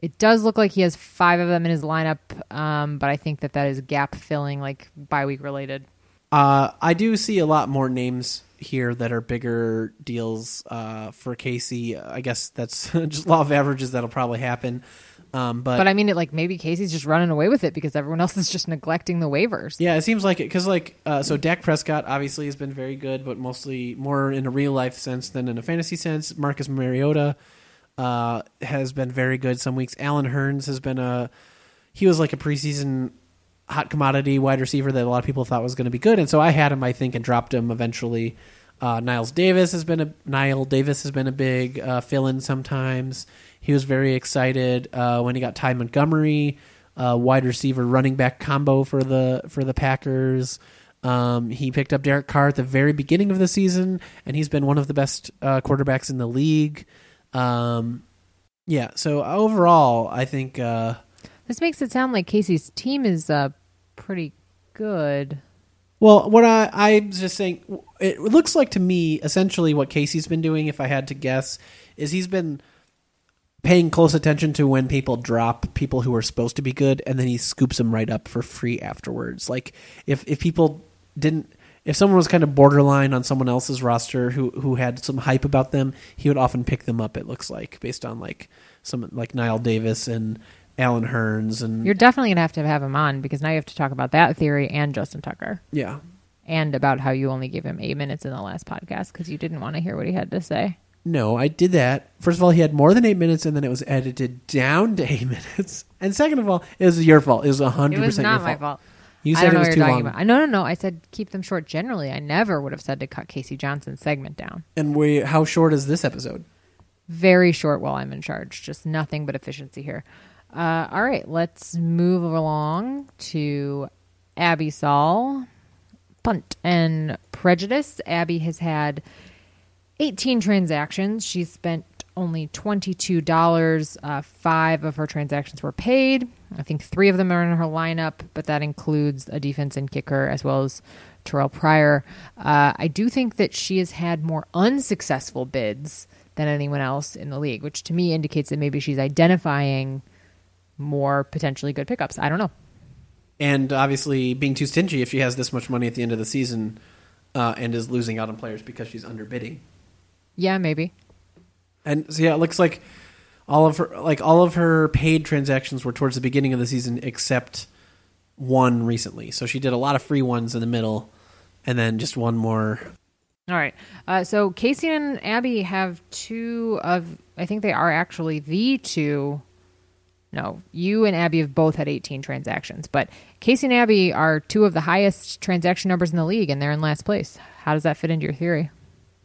It does look like he has five of them in his lineup, um, but I think that that is gap filling, like bye week related. Uh, I do see a lot more names here that are bigger deals uh, for Casey. I guess that's just law of averages that'll probably happen. Um, but, But I mean, it like maybe Casey's just running away with it because everyone else is just neglecting the waivers. Yeah, it seems like it because like uh, so Dak Prescott obviously has been very good, but mostly more in a real life sense than in a fantasy sense. Marcus Mariota uh, has been very good some weeks. Allen Hurns has been a he was like a preseason hot commodity wide receiver that a lot of people thought was going to be good, and so I had him I think and dropped him eventually. Uh, Niles Davis has been a Knile Davis has been a big uh, fill in sometimes. He was very excited uh, when he got Ty Montgomery, uh, wide receiver running back combo for the for the Packers. Um, he picked up Derek Carr at the very beginning of the season, and he's been one of the best uh, quarterbacks in the league Um, yeah. So overall, I think. Uh, This makes it sound like Casey's team is uh, pretty good. Well, what I I was just saying, it looks like to me essentially what Casey's been doing. If I had to guess, is he's been paying close attention to when people drop people who are supposed to be good, and then he scoops them right up for free afterwards. Like if if people didn't. If someone was kind of borderline on someone else's roster who who had some hype about them, he would often pick them up. It looks like based on like some like Knile Davis and Allen Hurns and You're definitely gonna have to have him on because now you have to talk about that theory and Justin Tucker, yeah and about how you only gave him eight minutes in the last podcast because you didn't want to hear what he had to say. No, I did that. First of all, he had more than eight minutes, and then it was edited down to eight minutes. And second of all, it was your fault. It was It hundred was percent not your my fault. fault. You I said don't it know was what too you're talking long, about. No, no, no. I said keep them short generally. I never would have said to cut Casey Johnson's segment down. and we. How short is this episode? Very short while I'm in charge. Just nothing but efficiency here. Uh, all right, let's move along to Abby Saul. Punt and prejudice. Abby has had 18 transactions. She spent only $22. Uh, five of her transactions were paid. I think three of them are in her lineup, but that includes a defense and kicker as well as Terrelle Pryor. Uh, I do think that she has had more unsuccessful bids than anyone else in the league, which to me indicates that maybe she's identifying more potentially good pickups. I don't know. And obviously, being too stingy if she has this much money at the end of the season, uh, and is losing out on players because she's underbidding. Yeah, maybe. And so yeah, it looks like all of her like all of her paid transactions were towards the beginning of the season, except one recently. So she did a lot of free ones in the middle, and then just one more All right. Uh, so Casey and Abby have two of, I think they are actually the two. No, you and Abby have both had 18 transactions, but Casey and Abby are two of the highest transaction numbers in the league, and they're in last place. How does that fit into your theory?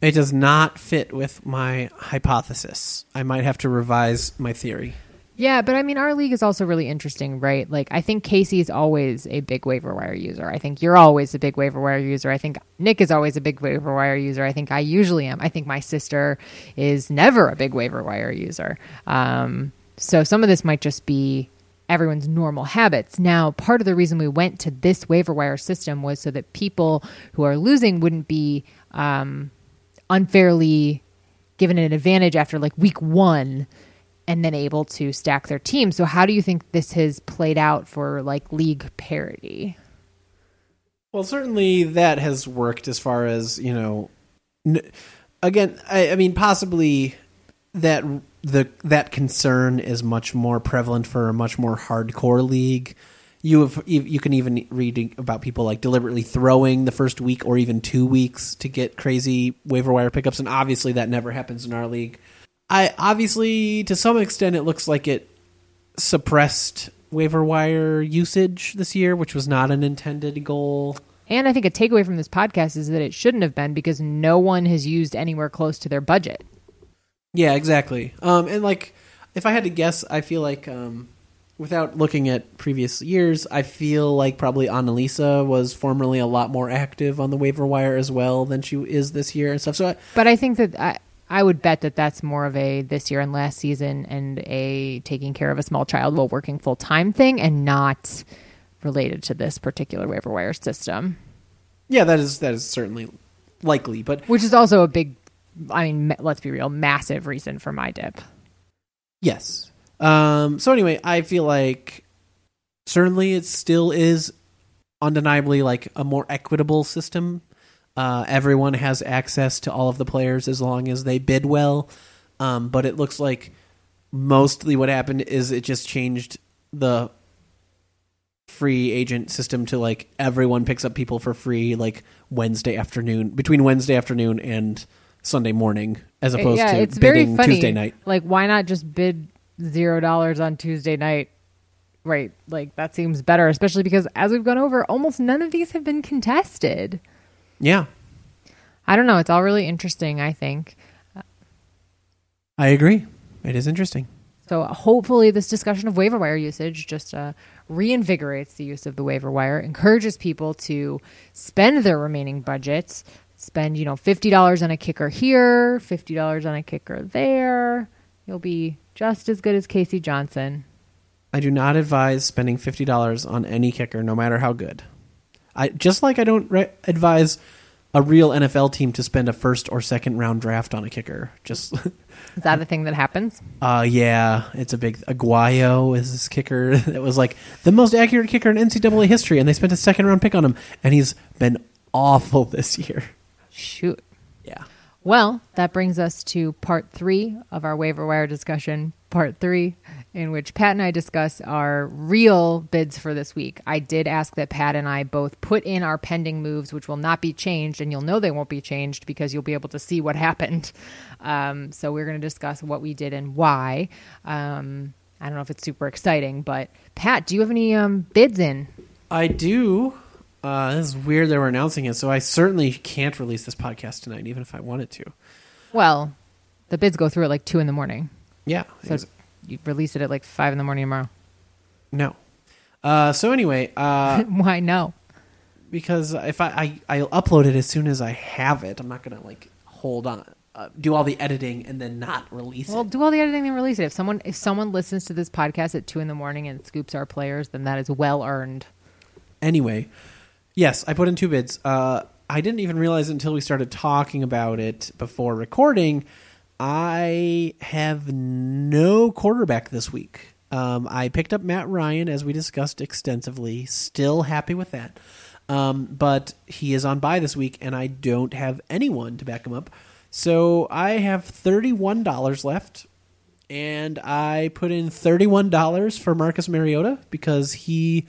It does not fit with my hypothesis. I might have to revise my theory. Yeah, but I mean, our league is also really interesting, right? Like, I think Casey is always a big waiver wire user. I think you're always a big waiver wire user. I think Nick is always a big waiver wire user. I think I usually am. I think my sister is never a big waiver wire user. Um, so some of this might just be everyone's normal habits. Now, part of the reason we went to this waiver wire system was so that people who are losing wouldn't be um, unfairly given an advantage after like week one and then able to stack their team. So how do you think this has played out for like league parity? Well, certainly that has worked as far as you know. N- again, I, I mean, possibly that the that concern is much more prevalent for a much more hardcore league. You have you can even read about people like deliberately throwing the first week or even two weeks to get crazy waiver wire pickups, and obviously that never happens in our league. I obviously to some extent it looks like it suppressed waiver wire usage this year, which was not an intended goal. And I think a takeaway from this podcast is that it shouldn't have been because no one has used anywhere close to their budget. Yeah, exactly. Um, and like, if I had to guess, I feel like, um, without looking at previous years, I feel like probably Annalisa was formerly a lot more active on the waiver wire as well than she is this year and stuff. So, I, But I think that I, I would bet that that's more of a this year and last season and a taking care of a small child while working full time thing and not related to this particular waiver wire system, yeah, that is that is certainly likely. But which is also a big, I mean, let's be real, massive reason for my dip. yes. Um, so anyway, I feel like certainly it still is undeniably like a more equitable system. Uh, everyone has access to all of the players as long as they bid well. Um, but it looks like mostly what happened is it just changed the free agent system to like everyone picks up people for free like Wednesday afternoon between Wednesday afternoon and Sunday morning as opposed yeah, to bidding funny. Tuesday night. Like, why not just bid zero dollars on Tuesday night? Right, like that seems better, especially because as we've gone over, almost none of these have been contested. Yeah, I don't know. It's all really interesting. I think. I agree. It is interesting. So hopefully, this discussion of waiver wire usage just uh, reinvigorates the use of the waiver wire, encourages people to spend their remaining budgets, spend you know fifty dollars on a kicker here, fifty dollars on a kicker there, You'll be just as good as Casey Johnson. I do not advise spending fifty dollars on any kicker, no matter how good. I just like I don't re- advise a real NFL team to spend a first or second round draft on a kicker. Just, Is that a thing that happens? uh, yeah, it's a big. Aguayo is this kicker that was like the most accurate kicker in NCAA history, and they spent a second round pick on him, and he's been awful this year. Shoot. Well, that brings us to part three of our waiver wire discussion. Part three, in which Pat and I discuss our real bids for this week. I did ask that Pat and I both put in our pending moves, which will not be changed, and you'll know they won't be changed because you'll be able to see what happened. Um, so we're going to discuss what we did and why. Um, I don't know if it's super exciting, but Pat, do you have any um, bids in? I do. Uh, this is weird that we're announcing it, so I certainly can't release this podcast tonight, even if I wanted to. Well, the bids go through at like two in the morning. Yeah. So you release it at like five in the morning tomorrow. no. Uh, so anyway, uh, Why no? because if I, I I'll upload it as soon as I have it, I'm not gonna like hold on, uh, do all the editing and then not release Well, it. Well, do all the editing and release it. If someone if someone listens to this podcast at two in the morning and scoops our players, then that is well earned. Anyway, yes, I put in two bids. Uh, I didn't even realize until we started talking about it before recording. I have no quarterback this week. Um, I picked up Matt Ryan as we discussed extensively. Still happy with that. Um, but he is on bye this week, and I don't have anyone to back him up. So I have $31 left, and I put in $31 for Marcus Mariota because he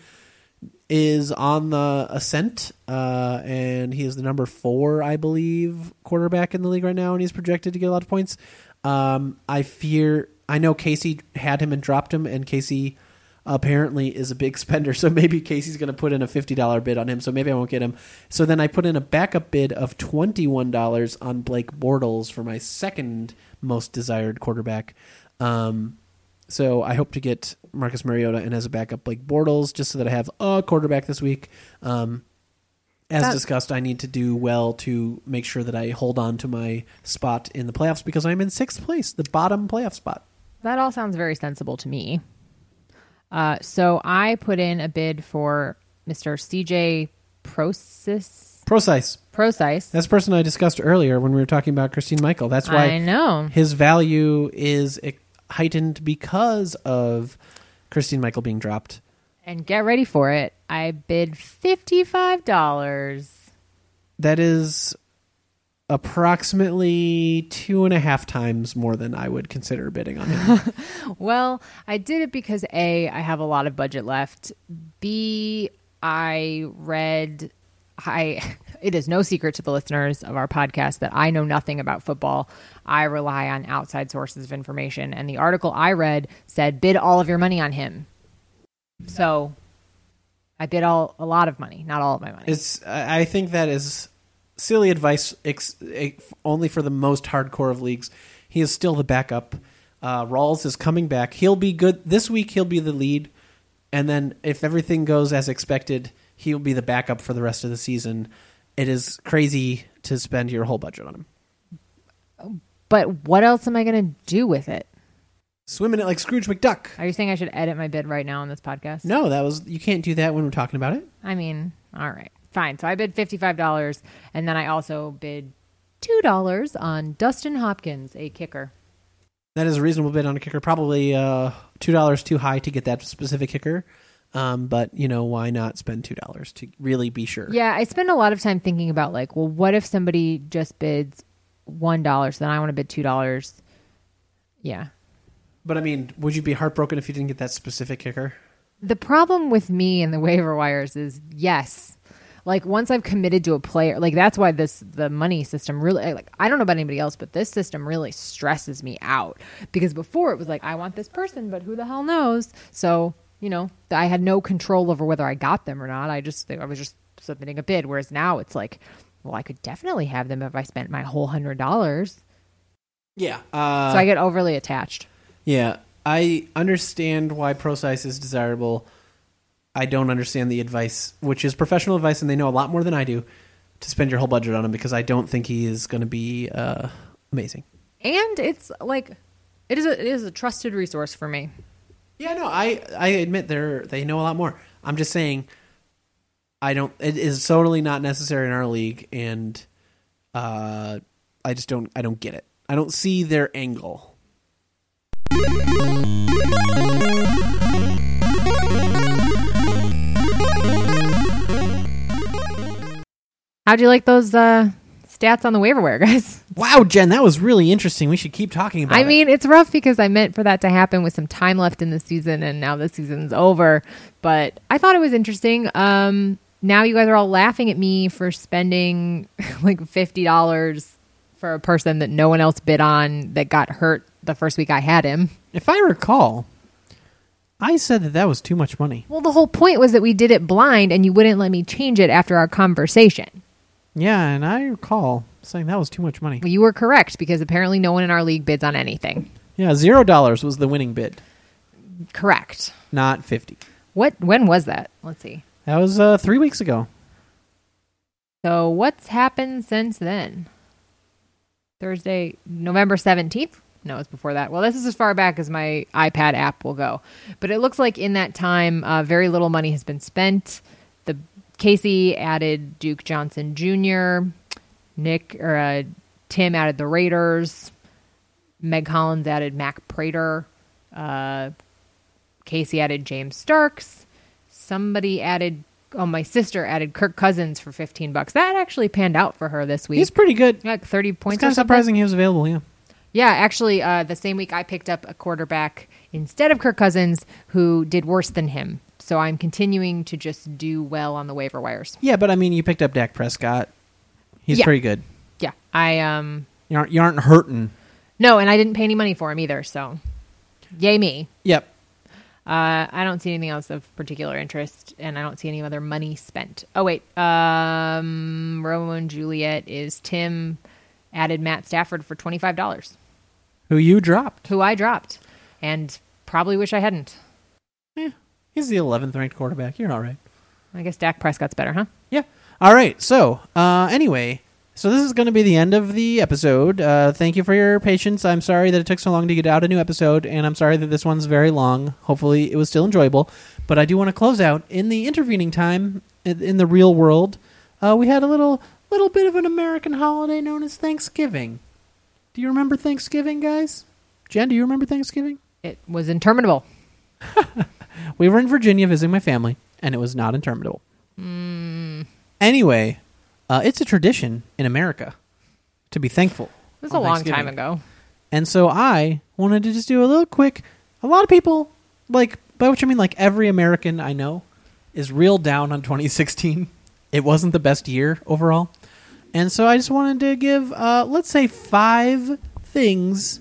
is on the ascent, uh, and he is the number four, I believe, quarterback in the league right now, and he's projected to get a lot of points. Um, I fear, I know Casey had him and dropped him, and Casey apparently is a big spender, so maybe Casey's going to put in a fifty dollar bid on him, so maybe I won't get him. So then I put in a backup bid of twenty one dollars on Blake Bortles for my second most desired quarterback. Um, so I hope to get Marcus Mariota and as a backup Blake Bortles, just so that I have a quarterback this week. Um, as That- discussed, I need to do well to make sure that I hold on to my spot in the playoffs because I'm in sixth place, the bottom playoff spot. That all sounds very sensible to me. Uh, so I put in a bid for Mr. CJ Procis. Prosise. Prosise. That's the person I discussed earlier when we were talking about Christine Michael. That's why I know. his value is heightened because of Christine Michael being dropped. And get ready for it. I bid fifty-five dollars. That is approximately two and a half times more than I would consider bidding on him. Well, I did it because A, I have a lot of budget left. B, I read I it is no secret to the listeners of our podcast that I know nothing about football. I rely on outside sources of information and the article I read said bid all of your money on him. So I bid all a lot of money, not all of my money. it's I think that is silly advice ex, eh, only for the most hardcore of leagues. He is still the backup. Uh, Rawls is coming back. He'll be good this week. He'll be the lead, and then if everything goes as expected, he'll be the backup for the rest of the season. It is crazy to spend your whole budget on him. but what else am I going to do with it? Swimming it like Scrooge McDuck. Are you saying I should edit my bid right now on this podcast? No, that was you can't do that when we're talking about it. I mean, all right, fine. So I bid fifty-five dollars, and then I also bid two dollars on Dustin Hopkins, a kicker. That is a reasonable bid on a kicker. Probably uh, two dollars too high to get that specific kicker. Um, but you know why not spend two dollars to really be sure? Yeah, I spend a lot of time thinking about like, well, what if somebody just bids one dollar, so then I want to bid two dollars. Yeah. But I mean, would you be heartbroken if you didn't get that specific kicker? The problem with me and the waiver wires is yes. Like once I've committed to a player, like that's why this the money system really like I don't know about anybody else, but this system really stresses me out because before it was like I want this person, but who the hell knows? So you know I had no control over whether I got them or not. I just I was just submitting a bid. Whereas now it's like, well, I could definitely have them if I spent my whole hundred dollars. Yeah. Uh, so I get overly attached. yeah. I understand why Prosise is desirable. I don't understand the advice, which is professional advice, and they know a lot more than I do, to spend your whole budget on him because I don't think he is going to be uh, amazing. And it's like It is a it is a trusted resource for me. Yeah, no, I I admit they're they know a lot more. I'm just saying, I don't. It is totally not necessary in our league, and uh, I just don't. I don't get it. I don't see their angle. How'd you like those uh, stats on the waiver wire, guys? Wow, Jen, that was really interesting. We should keep talking about I it. mean, it's rough because I meant for that to happen with some time left in the season, and now the season's over. But I thought it was interesting. Um, now you guys are all laughing at me for spending like fifty dollars for a person that no one else bid on that got hurt the first week I had him. if I recall, I said that that was too much money. Well, the whole point was that we did it blind, and you wouldn't let me change it after our conversation. Yeah, and I recall saying that was too much money. Well, you were correct because apparently no one in our league bids on anything. Yeah, zero dollars was the winning bid, Correct. not fifty. What? When was that? Let's see. That was uh, three weeks ago. So what's happened since then? Thursday, November 17th? No, it's before that. Well, this is as far back as my iPad app will go. But it looks like in that time, uh, very little money has been spent. Casey added Duke Johnson Jr., Nick or uh, Tim added the Raiders, Meg Collins added Matt Prater, uh, Casey added James Starks. Somebody added, oh, my sister added Kirk Cousins for 15 bucks. That actually panned out for her this week. He's pretty good. like 30 It's points kind of surprising he was available. Yeah. Yeah, actually, uh, the same week I picked up a quarterback instead of Kirk Cousins who did worse than him. So I'm continuing to just do well on the waiver wires. Yeah, but I mean, you picked up Dak Prescott. He's Yeah. pretty good. Yeah, I um You aren't you aren't hurting. no, and I didn't pay any money for him either. So, yay me. Yep. Uh, I don't see anything else of particular interest, and I don't see any other money spent. Oh wait, um, Romeo and Juliet is Tim added Matt Stafford for twenty five dollars, Who you dropped? who I dropped, and probably wish I hadn't. He's the 11th ranked quarterback. You're all right. I guess Dak Prescott's better, huh? Yeah. All right. So, uh, anyway, so this is going to be the end of the episode. Uh, thank you for your patience. I'm sorry that it took so long to get out a new episode, and I'm sorry that this one's very long. Hopefully, it was still enjoyable. But I do want to close out in the intervening time in, in the real world. Uh, we had a little little bit of an American holiday known as Thanksgiving. Do you remember Thanksgiving, guys? Jen, do you remember Thanksgiving? It was interminable. We were in Virginia visiting my family, and it was not interminable. Anyway, uh, it's a tradition in America to be thankful. It was on a long time ago. And so I wanted to just do a little quick. A lot of people, like, by which I mean, like, every American I know is real down on 2016. It wasn't the best year overall. And so I just wanted to give, uh, let's say, five things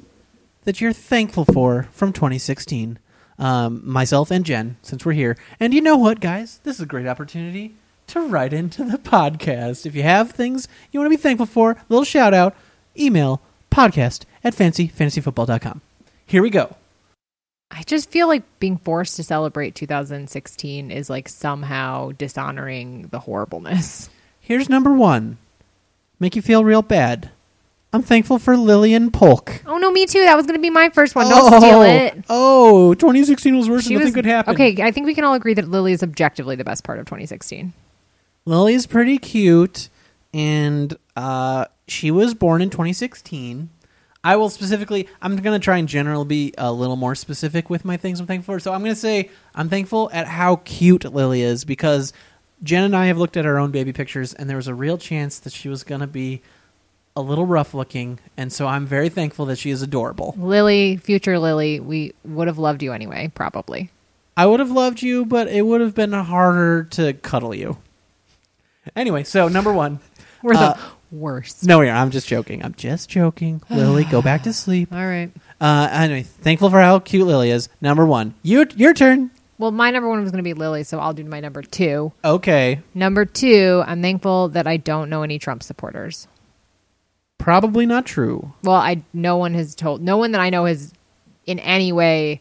that you're thankful for from 2016. Um, myself and Jen, since we're here. And you know what, guys? This is a great opportunity to write into the podcast. If you have things you want to be thankful for, little shout out, email podcast at fancyfantasyfootball.com. Here we go. I just feel like being forced to celebrate 2016 is like somehow dishonoring the horribleness. Here's number one. Make you feel real bad. I'm thankful for Lillian Polk. Oh no, me too. That was going to be my first one. Don't steal it. Oh, 2016 was worse. She Nothing was could happen. Okay, I think we can all agree that Lily is objectively the best part of 2016. Lily's pretty cute, and uh, she was born in 2016. I will specifically. I'm going to try and generally be a little more specific with my things I'm thankful for. So I'm going to say I'm thankful at how cute Lily is because Jen and I have looked at our own baby pictures, and there was a real chance that she was going to be a little rough looking, and so I'm very thankful that she is adorable. Lily, future Lily, we would have loved you anyway, probably. I would have loved you, but it would have been harder to cuddle you. Anyway, so number one. We're Uh, the worst. No, yeah, I'm just joking. I'm just joking. Lily, go back to sleep. All right. Uh, anyway, thankful for how cute Lily is. Number one, you, your turn. Well, my number one was going to be Lily, so I'll do my number two. Okay, Number two, I'm thankful that I don't know any Trump supporters. Probably not true. Well, I no one has told no one that I know has in any way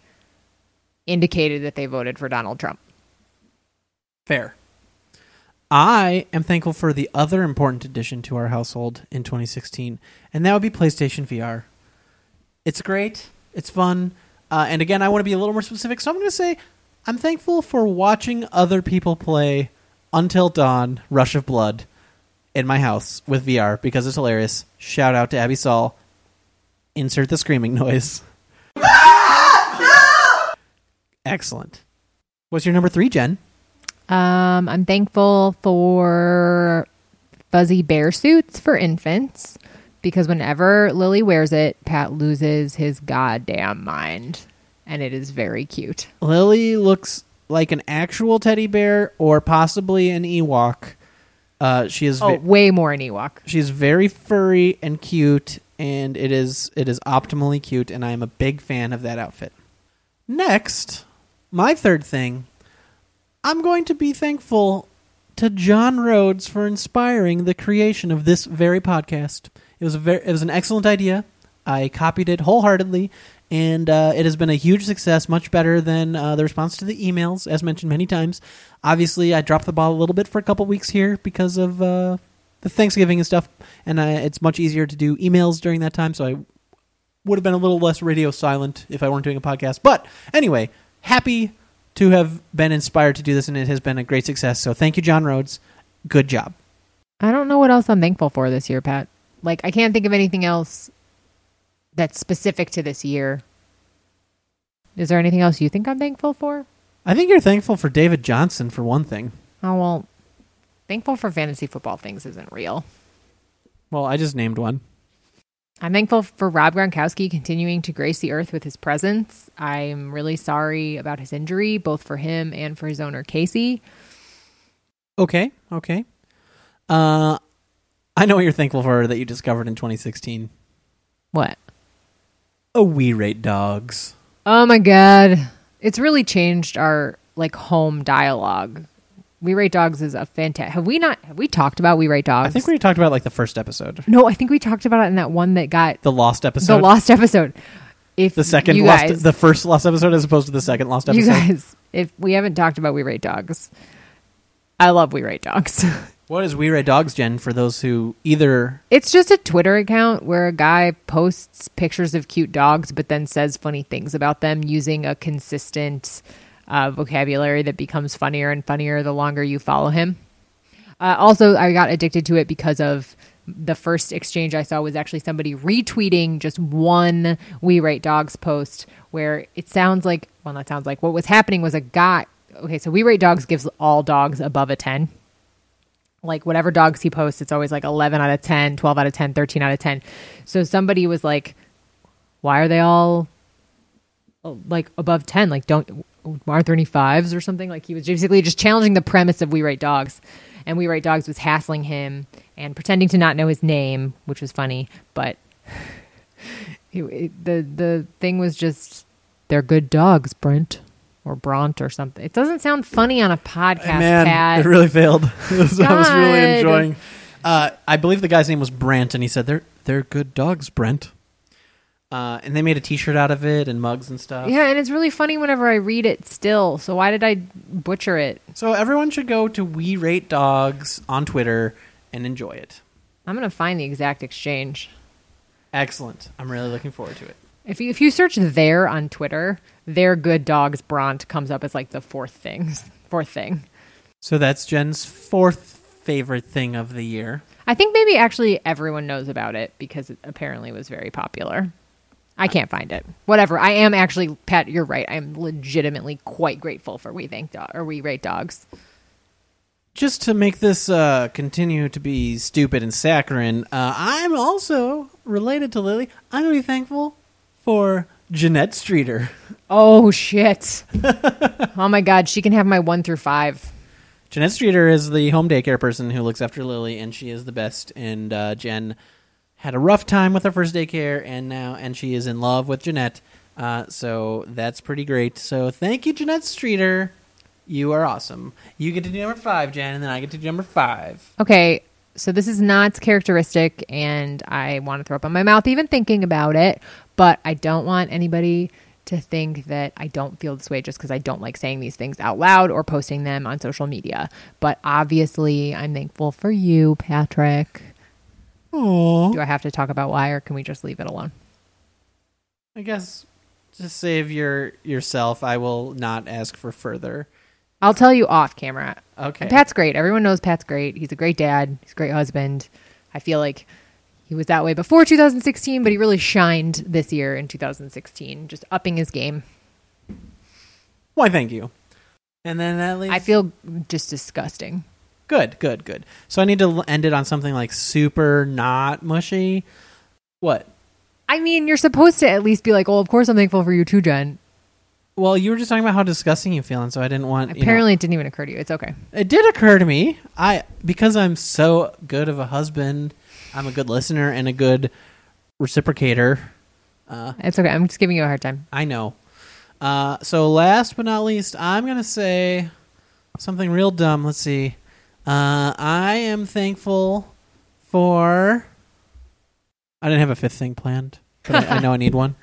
indicated that they voted for Donald Trump. Fair. I am thankful for the other important addition to our household in 2016, and that would be PlayStation VR. It's great. It's fun. Uh, and again, I want to be a little more specific, so I'm going to say I'm thankful for watching other people play Until Dawn Rush of Blood in my house with VR because it's hilarious. Shout out to Abby Saul. Insert the screaming noise. Excellent. What's your number three, Jen? Um, I'm thankful for fuzzy bear suits for infants because whenever Lily wears it, Pat loses his goddamn mind. And it is very cute. Lily looks like an actual teddy bear or possibly an Ewok. Uh, she is Oh, ve- way more an Ewok. she's very furry and cute, and it is it is optimally cute, and I am a big fan of that outfit. Next, my third thing, I'm going to be thankful to John Rhodes for inspiring the creation of this very podcast. It was a very, it was an excellent idea. I copied it wholeheartedly, and uh, it has been a huge success, much better than uh, the response to the emails, as mentioned many times. Obviously, I dropped the ball a little bit for a couple weeks here because of uh, the Thanksgiving and stuff, and uh, it's much easier to do emails during that time. So I would have been a little less radio silent if I weren't doing a podcast. But anyway, happy to have been inspired to do this, and it has been a great success. So thank you, John Rhodes. Good job. I don't know what else I'm thankful for this year, Pat. Like, I can't think of anything else that's specific to this year. Is there anything else you think I'm thankful for? I think you're thankful for David Johnson for one thing. Oh, well, thankful for fantasy football things isn't real. Well, I just named one. I'm thankful for Rob Gronkowski continuing to grace the earth with his presence. I'm really sorry about his injury, both for him and for his owner, Casey. Okay, okay. Uh, I know what you're thankful for that you discovered in 2016. What? Oh, we rate dogs. Oh my god. It's really changed our like home dialogue. We Rate Dogs is a fantastic. Have we not have we talked about We Rate Dogs? I think we talked about like the first episode, No, I think we talked about it in that one that got the lost episode, the lost episode. If the second you lost, guys, the first lost episode, as opposed to the second lost episode. you guys, if we haven't talked about We Rate Dogs, I love We Rate Dogs. What is We Rate Dogs, Jen? For those who either It's just a Twitter account where a guy posts pictures of cute dogs, but then says funny things about them using a consistent uh, vocabulary that becomes funnier and funnier the longer you follow him. Uh, also, I got addicted to it because of the first exchange I saw was actually somebody retweeting just one We Rate Dogs post where it sounds like, well, that sounds like what was happening was a guy. Okay, so We Rate Dogs gives all dogs above a 10 like whatever dogs he posts it's always like 11 out of 10 12 out of 10 13 out of 10 so somebody was like why are they all like above 10 like don't aren't there any fives or something? Like he was basically just challenging the premise of we rate dogs. And we rate dogs was hassling him and pretending to not know his name which was funny. But it, it- the the thing was just they're good dogs brent or bront or something it doesn't sound funny on a podcast man, Pat. it really failed. I was really enjoying. Uh, I believe the guy's name was Brent, and he said they're they're good dogs, Brent. Uh, and they made a T-shirt out of it and mugs and stuff. Yeah, and it's really funny whenever I read it still. So why did I butcher it? So everyone should go to We Rate Dogs on Twitter and enjoy it. I'm gonna find the exact exchange. Excellent. I'm really looking forward to it. If you if you search there on Twitter, their good dogs Bront comes up as like the fourth thing. Fourth thing. So that's Jen's fourth favorite thing of the year. I think maybe actually everyone knows about it because it apparently was very popular. I can't find it. Whatever. I am actually Pat. You're right. I am legitimately quite grateful for we think dog or we rate dogs. Just to make this uh, continue to be stupid and saccharine, uh, I'm also related to Lily. I'm to be thankful for Jeanette Streeter. Oh shit! oh my god, she can have my one through five. Jeanette Streeter is the home daycare person who looks after Lily, and she is the best. And uh, Jen had a rough time with her first daycare, and now and she is in love with Jeanette. Uh, so that's pretty great. So thank you, Jeanette Streeter. You are awesome. You get to do number five, Jen, and then I get to do number five. Okay, so this is not characteristic, and I want to throw up on my mouth even thinking about it, but I don't want anybody to think that I don't feel this way just because I don't like saying these things out loud or posting them on social media. But obviously, I'm thankful for you, Patrick. Oh, Do I have to talk about why, or can we just leave it alone? I guess to save your yourself. I will not ask for further. I'll tell you off camera. Okay. Pat's great. Everyone knows Pat's great. He's a great dad. He's a great husband. I feel like he was that way before 2016, but he really shined this year in 2016, just upping his game. Why? Thank you. And then that leaves. I feel just disgusting. good, good, good. So I need to end it on something like super not mushy. What? I mean, you're supposed to at least be like, "Well, of course I'm thankful for you too, Jen." Well, you were just talking about how disgusting you feel, and so I didn't want. you know- Apparently, it didn't even occur to you. It's okay. it did occur to me. I because I'm so good of a husband. I'm a good listener and a good reciprocator. Uh, It's okay. I'm just giving you a hard time. I know. Uh, so last but not least, I'm gonna say something real dumb. Let's see. Uh, I am thankful for. I didn't have a fifth thing planned, but I, I know I need one.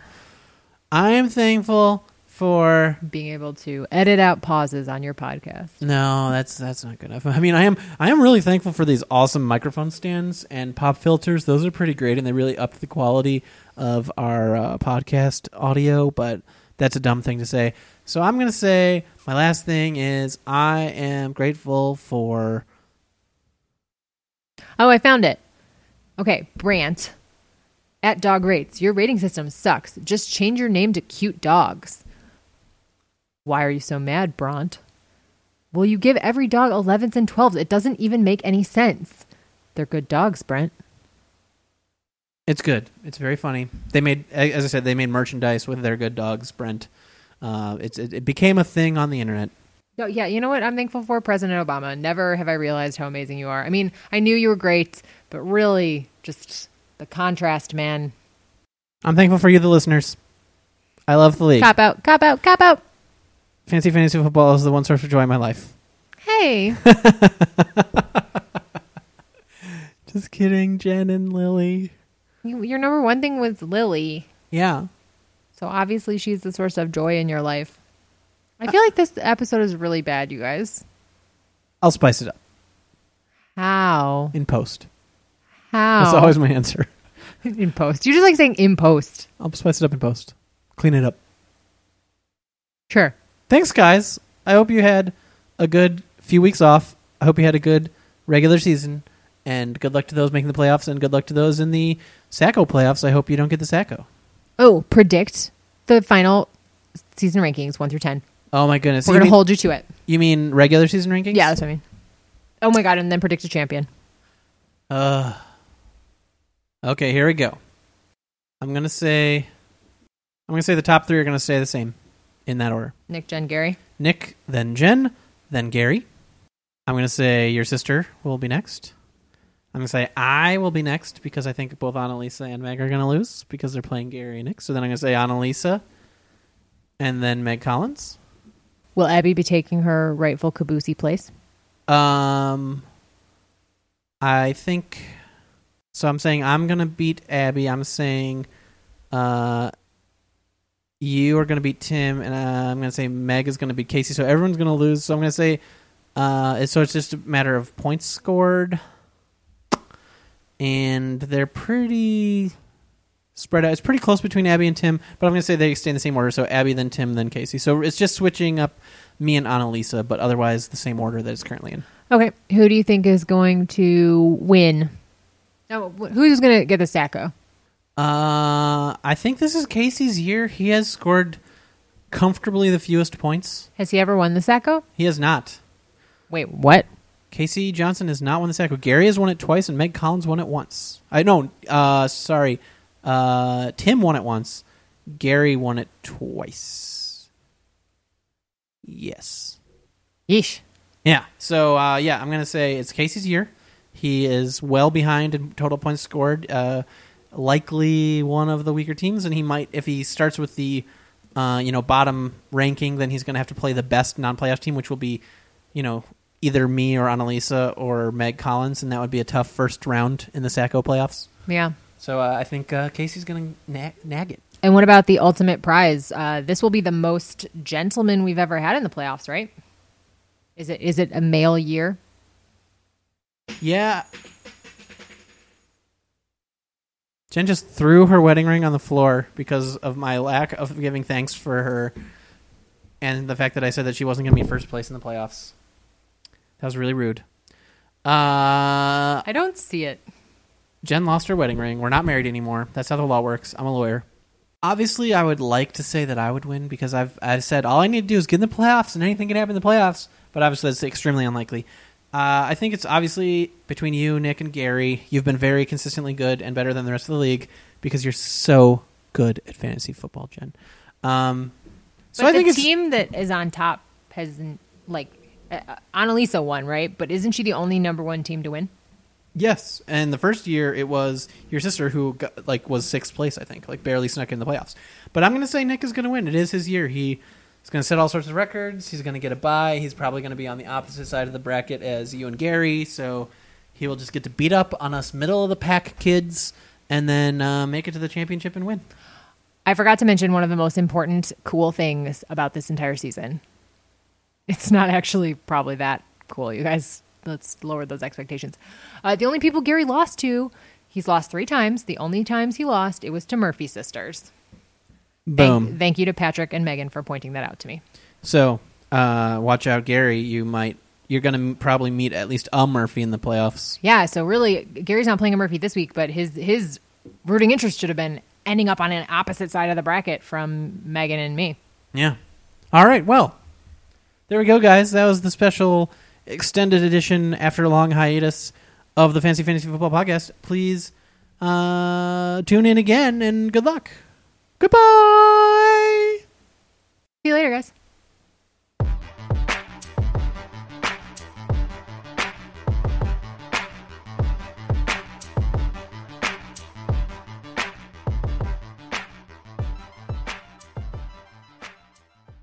I am thankful for. Being able to edit out pauses on your podcast. No, that's that's not good enough. I mean, I am I am really thankful for these awesome microphone stands and pop filters. Those are pretty great, and they really upped the quality of our uh, podcast audio. But that's a dumb thing to say. So I'm gonna say my last thing is I am grateful for. Oh, I found it. Okay, Brant. At Dog Rates, your rating system sucks. Just change your name to Cute Dogs. Why are you so mad, Brant? Well, you give every dog 11s and 12s. It doesn't even make any sense. They're good dogs, Brent. It's good. It's very funny. They made, as I said, they made merchandise with their good dogs, Brent. Uh, it's it, it became a thing on the internet. No, yeah, you know what? I'm thankful for President Obama. Never have I realized how amazing you are. I mean, I knew you were great, but really, just the contrast, man. I'm thankful for you, the listeners. I love the league. Cop out, cop out, cop out. Fancy fantasy football is the one source of joy in my life. Hey. Just kidding, Jen and Lily. You, your number one thing was Lily. Yeah. So obviously she's the source of joy in your life. I feel like this episode is really bad, you guys. I'll spice it up How? in post. How? That's always my answer. in post. You just like saying in post. I'll spice it up in post. Clean it up. Sure. Thanks, guys. I hope you had a good few weeks off. I hope you had a good regular season. And good luck to those making the playoffs, and good luck to those in the Sacko playoffs. I hope you don't get the Sacko. Oh, predict the final season rankings one through ten. Oh my goodness! We're you, gonna mean, hold you to it. you mean regular season rankings? Yeah, that's what I mean. Oh my god, and then predict a champion. Uh, okay, here we go. I'm gonna say, I'm gonna say the top three are gonna stay the same in that order. Nick, Jen, Gary. Nick, then Jen, then Gary. I'm gonna say your sister will be next. I'm gonna say I will be next because I think both Annalisa and Meg are gonna lose because they're playing Gary and Nick. So then I'm gonna say Annalisa, and then Meg Collins. Will Abby be taking her rightful Kabusi place? Um, I think so. I'm saying I'm gonna beat Abby. I'm saying, uh, you are gonna beat Tim, and uh, I'm gonna say Meg is gonna beat Casey. So everyone's gonna lose. So I'm gonna say, uh, so it's just a matter of points scored, and they're pretty spread out. It's pretty close between Abby and Tim, but I'm gonna say they stay in the same order. So Abby, then Tim, then Casey. So it's just switching up me and Annalisa, but otherwise the same order that it's currently in. Okay, who do you think is going to win? Oh, who's going to get the Sacko? Uh, I think this is Casey's year. He has scored comfortably the fewest points. Has he ever won the Sacko? He has not. Wait, what? Casey Johnson has not won the Sacko. Gary has won it twice, and Meg Collins won it once. I know. Uh, sorry. Uh, Tim won it once. Gary won it twice. Yes. Yeesh. Yeah. So uh, yeah, I'm gonna say it's Casey's year. He is well behind in total points scored. Uh, likely one of the weaker teams, and he might if he starts with the uh, you know bottom ranking, then he's gonna have to play the best non-playoff team, which will be you know either me or Annalisa or Meg Collins, and that would be a tough first round in the Sacko playoffs. Yeah. So uh, I think uh, Casey's gonna nag, nag it. And what about the ultimate prize? Uh, this will be the most gentlemen we've ever had in the playoffs, right? Is it is it a male year? Yeah. Jen just threw her wedding ring on the floor because of my lack of giving thanks for her and the fact that I said that she wasn't going to be first place in the playoffs. That was really rude. Uh, I don't see it. Jen lost her wedding ring. We're not married anymore. That's how the law works. I'm a lawyer. Obviously, I would like to say that I would win because I've I've said all I need to do is get in the playoffs and anything can happen in the playoffs. But obviously, that's extremely unlikely. Uh, I think it's obviously between you, Nick, and Gary. You've been very consistently good and better than the rest of the league because you're so good at fantasy football, Jen. Um, so but I think the team that is on top hasn't like uh, Annalisa won, right? But isn't she the only number one team to win? Yes, and the first year it was your sister who got, like was sixth place, I think, like barely snuck in the playoffs. But I'm going to say Nick is going to win. It is his year. He is going to set all sorts of records. He's going to get a bye. He's probably going to be on the opposite side of the bracket as you and Gary, so he will just get to beat up on us middle of the pack kids and then uh, make it to the championship and win. I forgot to mention one of the most important cool things about this entire season. It's not actually probably that cool, you guys. Let's lower those expectations. Uh, the only people Gary lost to, he's lost three times. The only times he lost, it was to Murphy sisters. Boom. Thank, thank you to Patrick and Megan for pointing that out to me. So uh, watch out, Gary. You might you're going to probably meet at least a Murphy in the playoffs. Yeah, so really, Gary's not playing a Murphy this week, but his his rooting interest should have been ending up on an opposite side of the bracket from Megan and me. Yeah. All right. Well, there we go, guys. That was the special extended edition after a long hiatus of the Fancy Fantasy Football Podcast. Please uh, tune in again and good luck. Goodbye. See you later, guys.